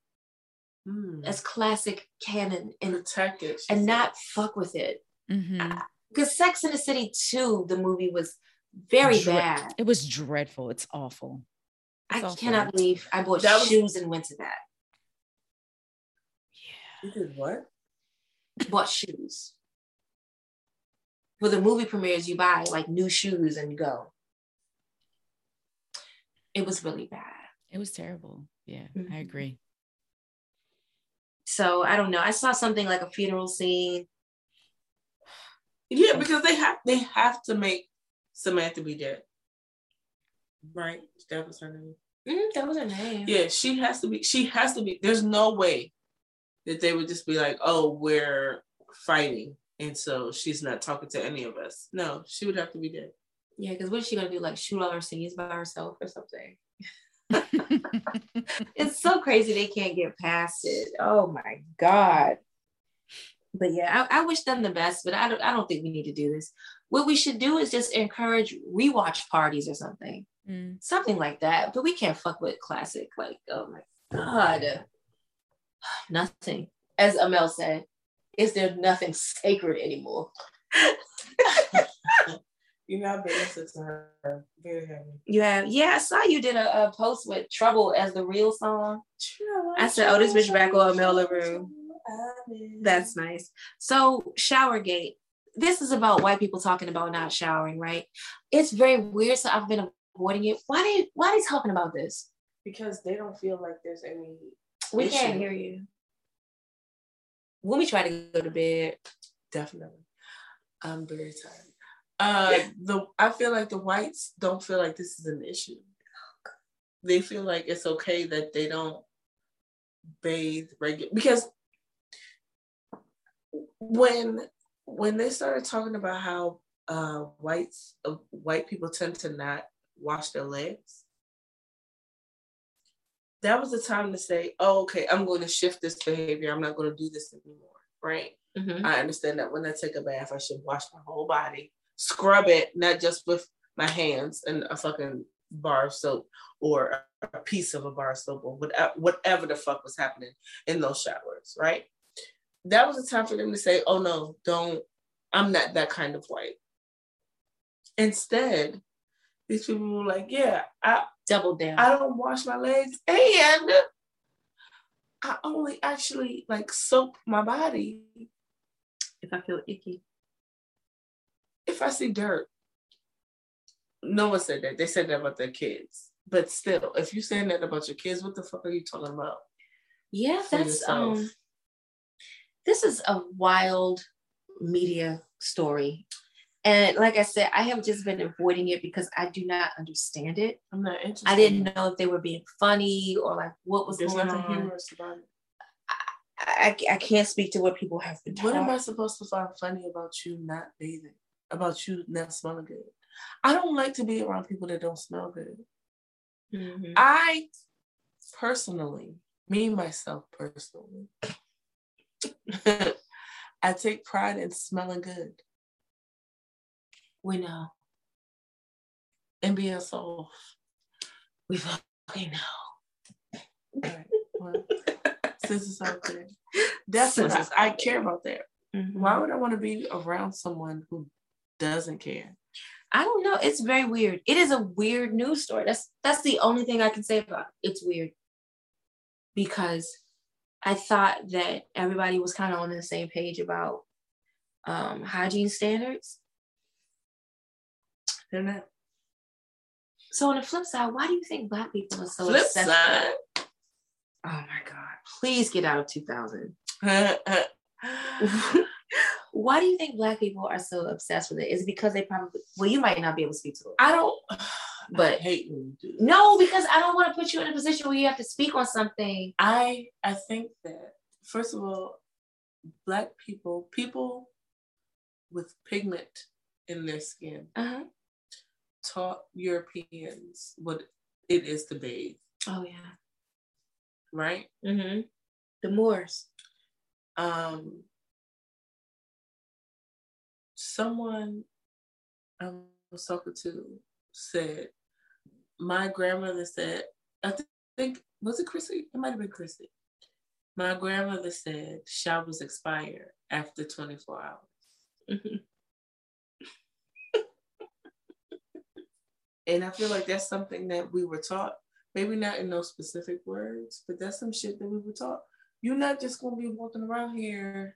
S1: Mm.
S2: as classic canon and
S1: protect it
S2: and
S1: said.
S2: not fuck with it.
S3: Mhm.
S2: Because Sex and the City 2, the movie was very
S3: Dre-
S2: bad.
S3: It was dreadful. It's awful.
S2: I
S3: awful.
S2: cannot believe I bought
S1: That was-
S2: shoes and went to that. Yeah.
S1: You did what?
S2: Bought shoes. For the movie premieres, you buy like new shoes and go. It was really bad.
S3: It was terrible. Yeah, I
S2: Mhm.
S3: agree.
S2: So I don't know. I saw something like a funeral scene.
S1: Yeah, because they have they have to make Samantha be dead. Right? That was her name.
S2: Mm, that was her name.
S1: Yeah, she has to be. She has to be. There's no way that they would just be like, "Oh, we're fighting," and so she's not talking to any of us. No, she would have to be dead.
S2: Yeah, because what is she gonna do? Like shoot all her scenes by herself or something? It's so crazy they can't get past it. Oh my god. but yeah, I, I wish them the best, but I don't I don't think we need to do this. What we should do is just encourage rewatch parties or something.
S3: Mm.
S2: Something like that. But we can't fuck with classic. Like, oh my God. Nothing. As Amel said, is there nothing sacred anymore?
S1: You know, I've been listening to her very heavy.
S2: You have, yeah, I saw you did a, a post with Trouble as the real song. I said, oh, this bitch back on Amel Larrieux. That's nice. So, Showergate. This is about white people talking about not showering, right? It's very weird. So I've been avoiding it. Why they why are they talking about this?
S1: because they don't feel like there's any.
S2: We
S1: issue.
S2: can't hear you. When we try to go to bed,
S1: Definitely, I'm very tired. Uh, the I feel like the whites don't feel like this is an issue. They feel like it's okay that they don't bathe regular because when when they started talking about how uh, whites uh, white people tend to not wash their legs, that was the time to say, "Oh, okay, I'm going to shift this behavior. I'm not going to do this anymore." Right?
S2: Mhm.
S1: I understand that when I take a bath, I should wash my whole body, scrub it, not just with my hands and a fucking bar of soap or a piece of a bar of soap or whatever, whatever the fuck was happening in those showers, right? That was the time for them to say, oh no, don't, I'm not that kind of white. Instead, these people were like, yeah, I,
S2: double down.
S1: I don't wash my legs and I only actually like soap my body
S2: if I feel icky.
S1: if I see dirt. No one said that. They said that about their kids. But still, if you're saying that about your kids, what the fuck are you talking about?
S2: Yeah,
S1: for
S2: that's
S1: yourself?
S2: um this is a wild media story. And like I said, I have just been avoiding it because I do not understand it.
S1: I'm not interested.
S2: I didn't know if they were being funny or like what was
S1: There's
S2: going on.
S1: humorous about it.
S2: I, I can't speak to what people have been doing.
S1: What am I supposed to find funny about you not bathing? About you not smelling good? I don't like to be around people that don't smell good.
S2: Mhm.
S1: I personally, me myself personally, I take pride in smelling good
S2: We know.
S1: and being soft.
S2: We fucking know.
S1: Right. Well, since it's out there, that's what
S2: Since
S1: I, I care about that.
S2: Mhm.
S1: Why would I want to be around someone who doesn't care?
S2: I don't know. It's very weird. It is a weird news story. That's that's the only thing I can say about it. It's weird. Because I thought that everybody was kind of on the same page about um, hygiene standards.
S1: They're not.
S2: So on the flip side, why do you think black people are so
S1: Flip
S2: obsessed?
S1: side.
S2: Oh my God. Please get out of 2000. Why do you think black people are so obsessed with it? Is it because they probably well, you might not be able to speak to it.
S1: I don't.
S2: But-
S1: I hate when you do. that.
S2: No, because I don't want to put you in a position where you have to speak on something.
S1: I I think that first of all, black people, people with pigment in their skin,
S2: Uh-huh.
S1: Taught Europeans what it is to bathe,
S2: Oh yeah.
S1: right?
S2: Mm-hmm. The Moors.
S1: Um, someone I was talking to said, my grandmother said, I thi- think, was it Chrissy? It might have been Chrissy. My grandmother said showers expire after 24 hours.
S2: Mhm.
S1: And I feel like that's something that we were taught, maybe not in those specific words, but that's some shit that we were taught. You're not just gonna be walking around here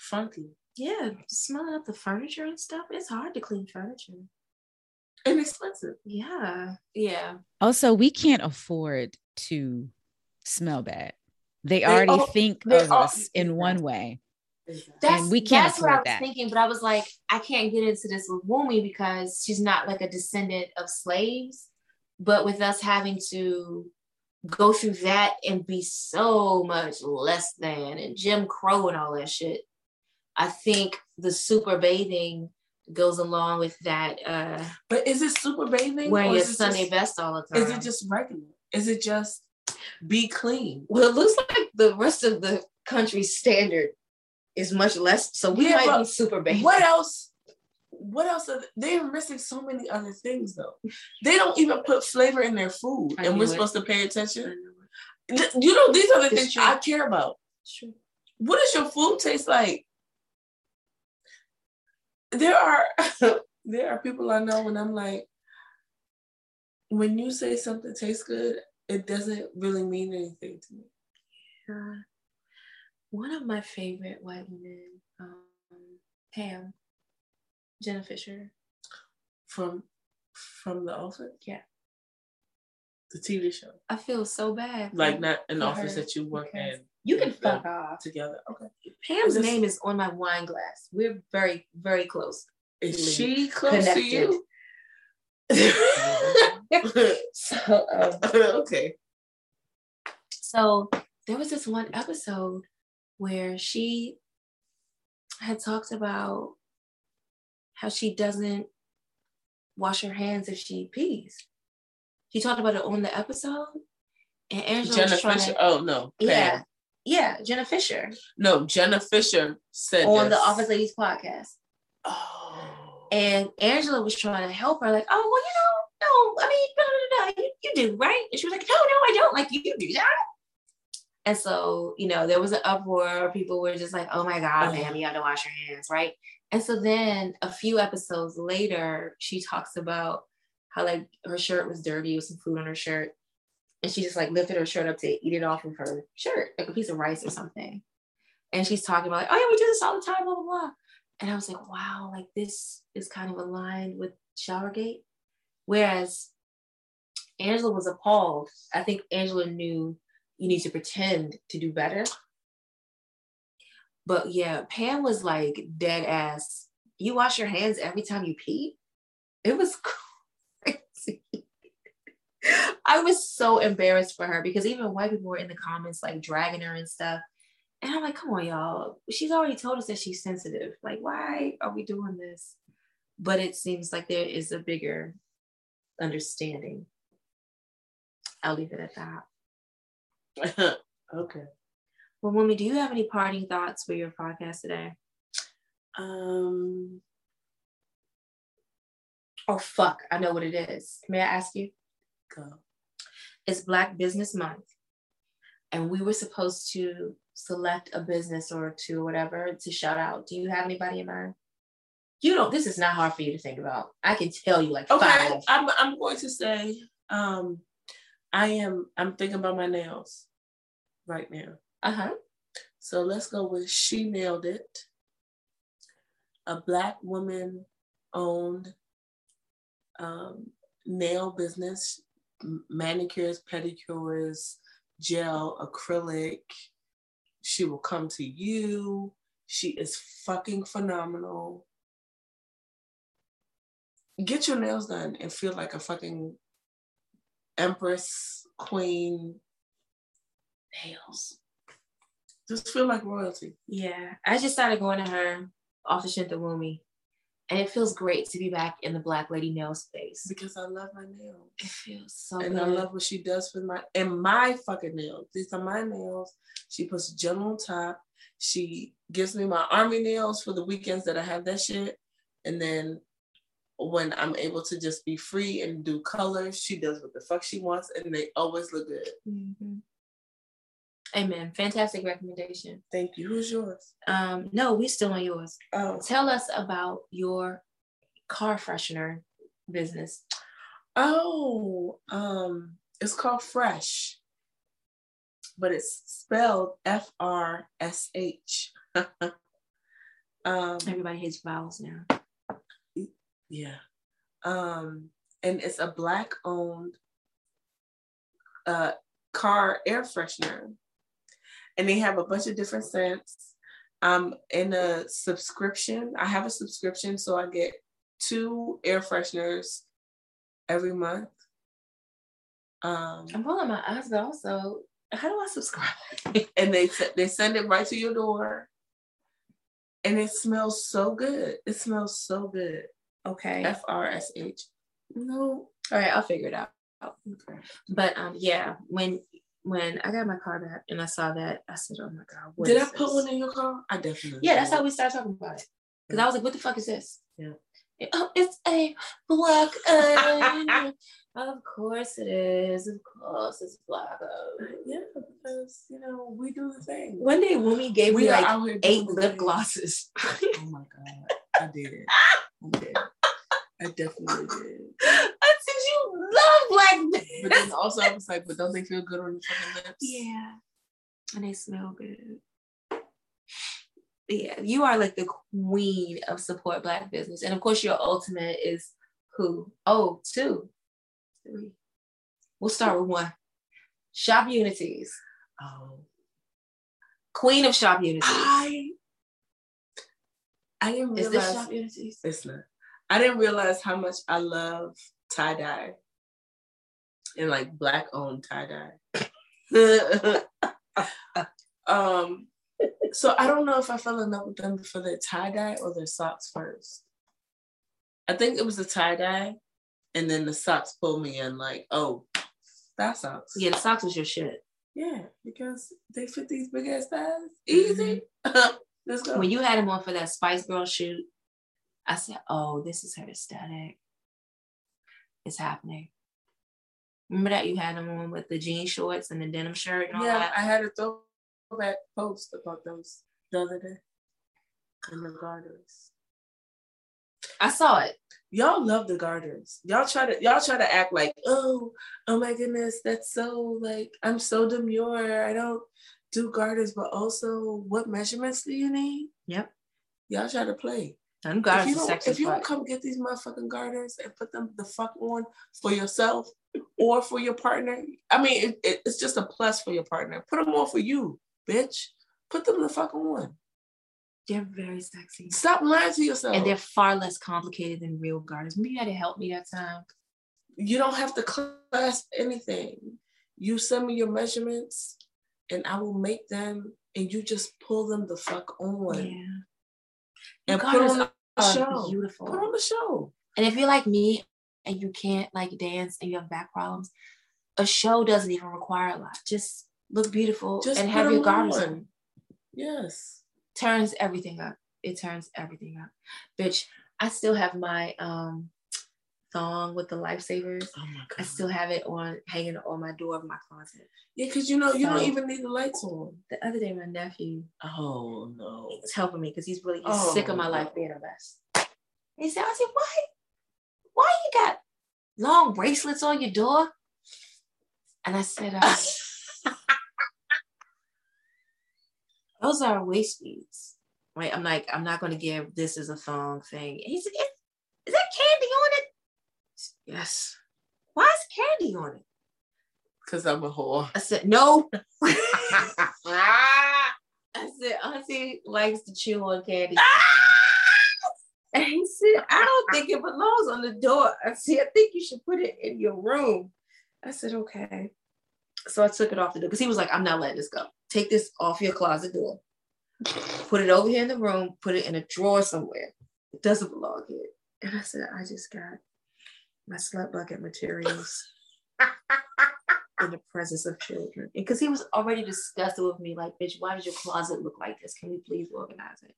S1: funky
S2: Yeah, smelling up the furniture and stuff. It's hard to clean furniture.
S1: and expensive.
S2: Yeah. Yeah.
S3: Also, we can't afford to smell bad. They,
S1: They
S3: already
S1: all-
S3: think of
S1: all-
S3: us in one way.
S2: That's
S3: And we can't
S2: that's what I was
S3: that.
S2: thinking, but I was like, I can't get into this with Wumi because she's not like a descendant of slaves. But with us having to go through that and be so much less than and Jim Crow and all that shit, I think the super bathing goes along with that uh
S1: But is it super bathing?
S2: wearing
S1: or
S2: your
S1: is it
S2: Sunday
S1: just-
S2: vest all the time.
S1: Is it just regular? Is it just be clean?
S2: well, it looks like the rest of the country's standard is much less. So we
S1: Yeah,
S2: might be super basic.
S1: What else? What else? Are they, they're missing so many other things though. They don't even put flavor in their food,
S2: I
S1: and we're
S2: it.
S1: supposed to pay attention. You know, these are the
S2: It's
S1: things
S2: true.
S1: I care about.
S2: Sure.
S1: What does your food taste like? There are there are people I know when I'm like, when you say something tastes good, it doesn't really mean anything to me.
S2: Uh, one of my favorite white women, um, Pam, Jenna Fischer.
S1: From from the office?
S2: Yeah.
S1: The TV show.
S2: I feel so bad.
S1: Like not an office
S2: her
S1: that you work
S2: because
S1: in.
S2: You can fuck off.
S1: together. Okay.
S2: Pam's name is on my wine glass. We're very, very close.
S1: Is she close to you?
S2: so, um,
S1: okay.
S2: so there was this one episode where she had talked about how she doesn't wash her hands if she pees. She talked about it on the episode, and Angela
S1: Jenna Fischer.
S2: to,
S1: Oh no. Pam.
S2: yeah, yeah, Jenna Fischer
S1: No, Jenna Fischer said
S2: on the. Office Ladies podcast.
S1: Oh.
S2: And Angela was trying to help her, like, oh, well, you know, no, I mean, no, no, no, you, you do, right? And she was like, no, no, I don't. Like, you do that. And so, you know, there was an uproar. People were just like, oh my God, ma'am, you have to wash your hands, right? And so then a few episodes later, she talks about how like her shirt was dirty with some food on her shirt. And she just like lifted her shirt up to eat it off of her shirt, like a piece of rice or something. And she's talking about like, oh yeah, we do this all the time, blah, blah, blah. And I was like, wow, like this is kind of aligned with Showergate. Whereas Angela was appalled. I think Angela knew you need to pretend to do better. But yeah, Pam was like dead ass. You wash your hands every time you pee? It was crazy. I was so embarrassed for her because even white people were in the comments like dragging her and stuff. And I'm like, come on, y'all. She's already told us that she's sensitive. Like, why are we doing this? But it seems like there is a bigger understanding. I'll leave it at that.
S1: okay.
S2: Well, Wumi, do you have any parting thoughts for your podcast today?
S1: Um.
S2: Oh, fuck. I know what it is. May I ask you?
S1: Go.
S2: It's Black Business Month. And we were supposed to select a business or two or whatever to shout out. Do you have anybody in mind? You don't, this is not hard for you to think about. I can tell you like
S1: Okay.
S2: five.
S1: I'm. I'm going to say. Um. I am. I'm thinking about my nails. Right now.
S2: Uh-huh.
S1: So let's go with She Nailed It. A black woman owned um, nail business, manicures, pedicures, gel, acrylic. She will come to you. She is fucking phenomenal. Get your nails done and feel like a fucking empress, queen. Nails. Just feel like royalty.
S2: Yeah. I just started going to her off the Shintawumi. And it feels great to be back in the black lady nail space.
S1: because I love my nails.
S2: It feels so good.
S1: and
S2: good.
S1: I love what she does for my and my fucking nails. These are my nails. She puts gel on top. She gives me my army nails for the weekends that I have that shit. And then when I'm able to just be free and do colors, she does what the fuck she wants, and they always look good.
S2: Mhm. Amen. Fantastic recommendation.
S1: Thank you. Who's yours?
S2: Um, no, we still on yours.
S1: Oh,
S2: Tell us about your car freshener business.
S1: oh, um, it's called Fresh, but it's spelled F R S H. Um,
S2: Everybody hates vowels now.
S1: Yeah. Um, and it's a black owned uh car air freshener. And they have a bunch of different scents. I'm in a subscription. I have a subscription, so I get two air fresheners every month. Um,
S2: I'm rolling my eyes, but also, how do I subscribe?
S1: and they they send it right to your door. And it smells so good. It smells so good.
S2: okay.
S1: F R S H. No.
S2: All right, I'll figure it out.
S1: Okay.
S2: But um, yeah, when when I got my car back and I saw that, I said, "Oh my god, what
S1: Did I put
S2: this?
S1: one in your car? I definitely.
S2: Yeah, that's how we started talking about it. Because I was like, "What the fuck is this?"
S1: Yeah.
S2: Oh, it's a black of course it is. Of course it's black.
S1: Yeah, because you know we do the thing.
S2: One day, Wumi gave
S1: we
S2: me like
S1: out here doing
S2: eight lip glosses.
S1: Oh my god, I did it. I did. I definitely did.
S2: Said, "You love black men."
S1: But then also I was like, but don't they feel good on your fucking lips?
S2: Yeah. And they smell good. Yeah, you are like the queen of support black business. And of course, your ultimate is who? Oh, two, three. We'll start with one. Shop Unities.
S1: Oh.
S2: Queen of Shop Unities.
S1: I I didn't
S2: Is
S1: realize
S2: this Shop Unities?
S1: it's not. I didn't realize how much I love tie dye and like black owned tie dye. um, so I don't know if I fell in love with them for their tie dye or their socks first. I think it was the tie dye, and then the socks pulled me in. Like, oh, that socks.
S2: Yeah, the socks was your shit.
S1: yeah, because they fit these big ass thighs easy. Let's go.
S2: When you had them on for that Spice Girl shoot, I said, oh, this is her aesthetic. It's happening. Remember that you had them on with the jean shorts and the denim shirt and all
S1: yeah,
S2: that?
S1: I had a throwback post about those the other day. And the garters.
S2: I saw it.
S1: Y'all love the garters. Y'all try to y'all try to act like, oh, oh my goodness, that's so like I'm so demure. I don't do garters, but also what measurements do you need?
S2: Yep.
S1: Y'all try to play.
S2: Them
S1: If you, don't, if you don't come get these motherfucking garters and put them the fuck on for yourself or for your partner, I mean, it, it- it's just a plus for your partner. Put them on for you, bitch. Put them the fuck on.
S2: They're very sexy.
S1: Stop lying to yourself.
S2: And they're far less complicated than real garters. Maybe you had to help me that time.
S1: you don't have to clasp anything. You send me your measurements and I will make them and you just pull them the fuck on.
S2: Yeah.
S1: And put on the show.
S2: beautiful.
S1: Put on the show.
S2: And if you're like me and you can't like dance and you have back problems, a show doesn't even require a lot. Just look beautiful
S1: Just
S2: and have your
S1: on.
S2: on.
S1: Yes.
S2: Turns everything up. It turns everything up. Bitch, I still have my um thong with the lifesavers.
S1: Oh my god.
S2: I still have it on hanging on my door of my closet.
S1: Yeah, because you know you don't even need the lights on.
S2: The other day, my nephew
S1: Oh no.
S2: was helping me because he's really he's
S1: Oh.
S2: sick of my life being a mess. He said, I said, why? Why you got long bracelets on your door? And I said, uh, those are waist beads. Right? I'm like, I'm not gonna give this as a thong thing. And he said, is, is that candy on it? I said, yes. Why is candy on it?
S1: Because I'm a whore.
S2: I said, no. I said, Auntie likes to chew on candy. Ah! And he said, I don't think it belongs on the door. I said, I think you should put it in your room. I said, okay. So I took it off the door because he was like, I'm not letting this go. Take this off your closet door. Put it over here in the room. Put it in a drawer somewhere. It doesn't belong here. And I said, I just got my slut bucket materials in the presence of children. Because he was already disgusted with me, like, bitch, why does your closet look like this? Can we please organize it?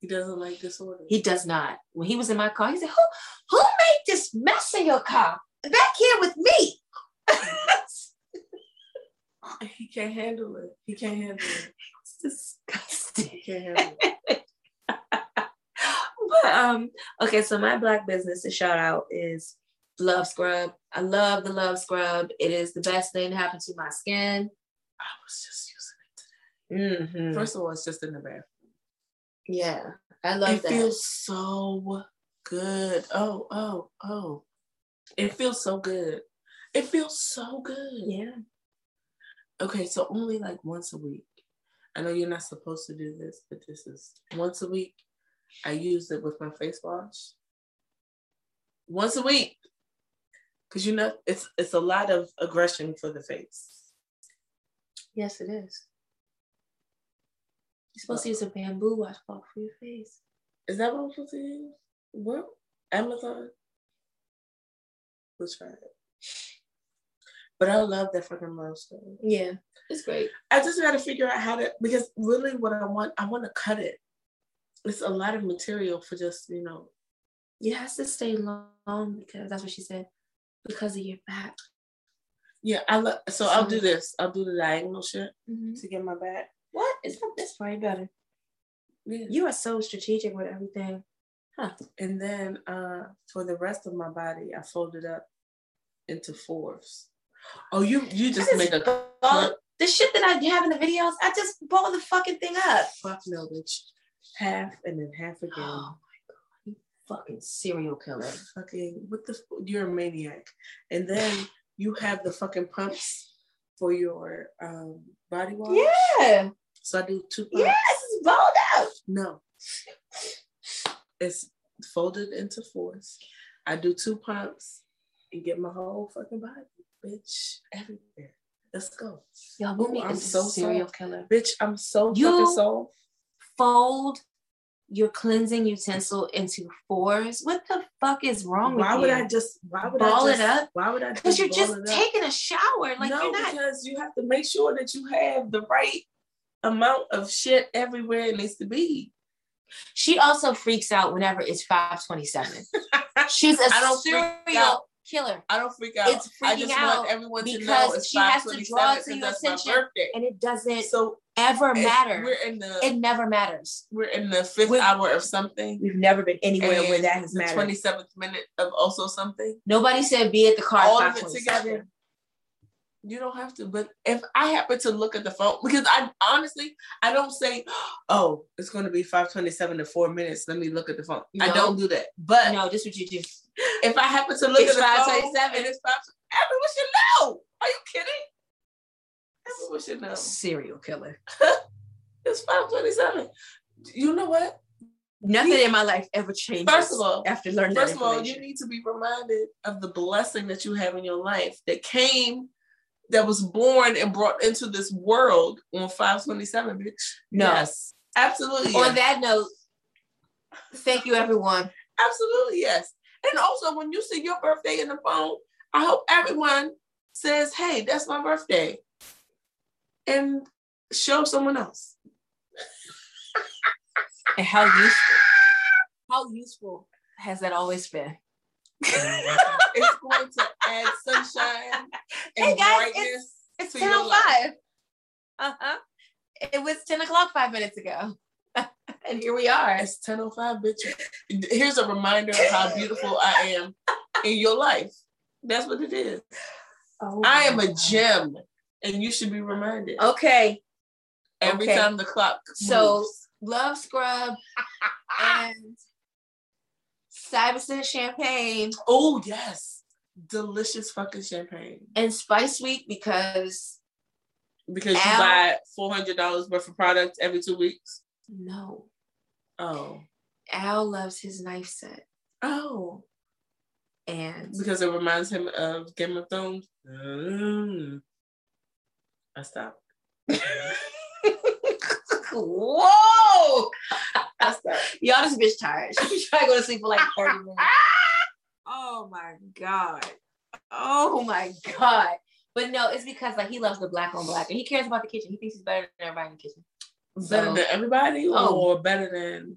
S1: He doesn't like disorder.
S2: He does not. When he was in my car, he said, Who who made this mess in your car? Back here with me.
S1: he can't handle it. He can't handle it.
S2: it's disgusting.
S1: He can't handle it.
S2: but um, okay, so my black business to shout out is Love Scrub. I love the Love Scrub. It is the best thing to happen to my skin.
S1: I was just using it today. Mm-hmm. First of all, it's just in the bathroom.
S2: yeah, I love
S1: it
S2: that.
S1: feels so good. Oh, oh, oh. It feels so good. It feels so good.
S2: yeah.
S1: Okay, so only like once a week. I know you're not supposed to do this, but this is once a week. I use it with my face wash. Once a week. Cause you know it's it's a lot of aggression for the face.
S2: Yes, it is. You're supposed to uh, use a bamboo washcloth for your face.
S1: Is that what I'm supposed to use? What? Amazon? Let's try it. But I love that fucking story.
S2: Yeah, it's great.
S1: I just got to figure out how to because really what I want, I want to cut it. It's a lot of material for just you know.
S2: It has to stay long because that's what she said. Because of your back.
S1: Yeah, I love. So I'll do this. I'll do the diagonal shit
S2: Mm-hmm.
S1: to get my back.
S2: What is It's it's probably better.
S1: Yeah.
S2: You are so strategic with everything. Huh.
S1: And then uh for the rest of my body, I fold it up into fours. Oh, you you just
S2: I
S1: make a
S2: ball, the shit that I have in the videos, I just ball the fucking thing up.
S1: fuck no, bitch. Half and then half again.
S2: Oh my god, you fucking serial killer.
S1: fucking what the you're a maniac. And then you have the fucking pumps for your um body wash.
S2: Yeah.
S1: So I do two pumps.
S2: Yes, it's balled out.
S1: No. It's folded into fours. I do two pumps and get my whole fucking body, bitch, everywhere. Let's go.
S2: Yo,
S1: Ooh, I'm so
S2: serial
S1: soft.
S2: killer.
S1: Bitch, I'm so
S2: You-
S1: fucking soft.
S2: Fold your cleansing utensil into fours. What the fuck is wrong with
S1: Why
S2: you?
S1: would I just why would
S2: Ball
S1: I
S2: it up?
S1: Why would I
S2: Because you're just taking a shower. Like
S1: no,
S2: you're not.
S1: because you have to make sure that you have the right amount of shit everywhere it needs to be.
S2: She also freaks out whenever it's 527. She's a
S1: I don't freak
S2: serial. Killer.
S1: I don't freak out.
S2: It's
S1: I just
S2: out
S1: want everyone to know it's
S2: she has to draw
S1: 527
S2: to your attention. And it doesn't
S1: So
S2: ever matter.
S1: We're in the
S2: It never matters.
S1: we're in the fifth
S2: We're-
S1: hour of something.
S2: We've never been anywhere where that has mattered.
S1: twenty seventh minute of also something.
S2: Nobody said be at the car.
S1: All of it together. You don't have to, but if I happen to look at the phone, because I honestly I don't say, "Oh, it's going to be five twenty seven to four minutes." Let me look at the phone. I don't do that. But
S2: No, this is what you do.
S1: If I happen to look
S2: It's
S1: at the phone
S2: 5:27.
S1: and it's five, everyone should know. Are you kidding? Everyone should know.
S2: Serial killer.
S1: It's five twenty seven. You know what?
S2: Nothing in my life ever changed.
S1: First of all-
S2: after learning
S1: First of all, you need to be reminded of the blessing that you have in your life that came, that was born and brought into this world on 527, bitch.
S2: No.
S1: Yes. Absolutely.
S2: On
S1: yes.
S2: that note, thank you everyone.
S1: Absolutely, yes. And also, when you see your birthday in the phone, I hope everyone says, hey, that's my birthday. And show someone else.
S2: And how useful. How useful has that always been?
S1: it's going to add sunshine and
S2: Hey, guys,
S1: brightness.
S2: It's
S1: to
S2: ten
S1: your
S2: oh
S1: life.
S2: five. Uh huh. It was ten o'clock five minutes ago, and here we are.
S1: It's 10.05, bitch. Here's a reminder of how beautiful I am in your life. That's what it is.
S2: Oh
S1: I am a gem, and you should be reminded
S2: Okay,
S1: every
S2: okay.
S1: time the clock
S2: So- love scrub and Stuyvesant champagne
S1: Oh, yes. Delicious fucking champagne.
S2: and Spice Week because
S1: Because you buy $400 worth of products every two weeks.
S2: No,
S1: Oh.
S2: Al loves his knife set
S1: Oh.
S2: and
S1: Because it reminds him of Game of Thrones. Mm. I stopped.
S2: whoa,
S1: I stopped.
S2: y'all this bitch tired. She trying to go to sleep for like thirty minutes. Oh my god. Oh my god. But no, it's because like he loves the black on black and he cares about the kitchen. He thinks he's better than everybody in the kitchen.
S1: Better
S2: So,
S1: than everybody
S2: Oh.
S1: or better than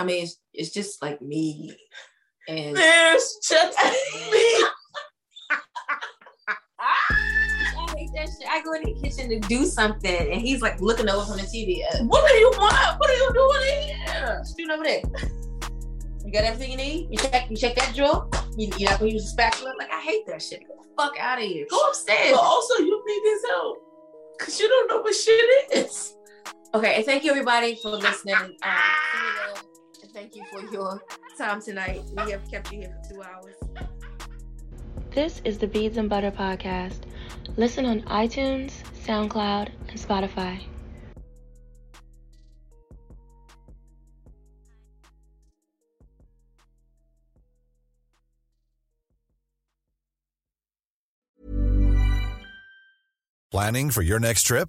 S2: I mean, it's, it's just like me. And
S1: There's just me.
S2: I hate that shit. I go in the kitchen to do something and he's like looking over from the TV. Uh,
S1: What do you want? What are you doing in here?
S2: Doing over there. You got everything you need? You check you check that drawer? You, you're not gonna use a spatula? Like I hate that shit. Get the fuck out of here. Go upstairs.
S1: But also, you need this help because you don't know what shit is.
S2: Okay, and thank you everybody for listening. Um, see you later. and thank you for your time tonight. We have kept you here for two hours.
S5: This is the Beads and Butter Podcast. Listen on iTunes, SoundCloud, and Spotify.
S6: Planning for your next trip?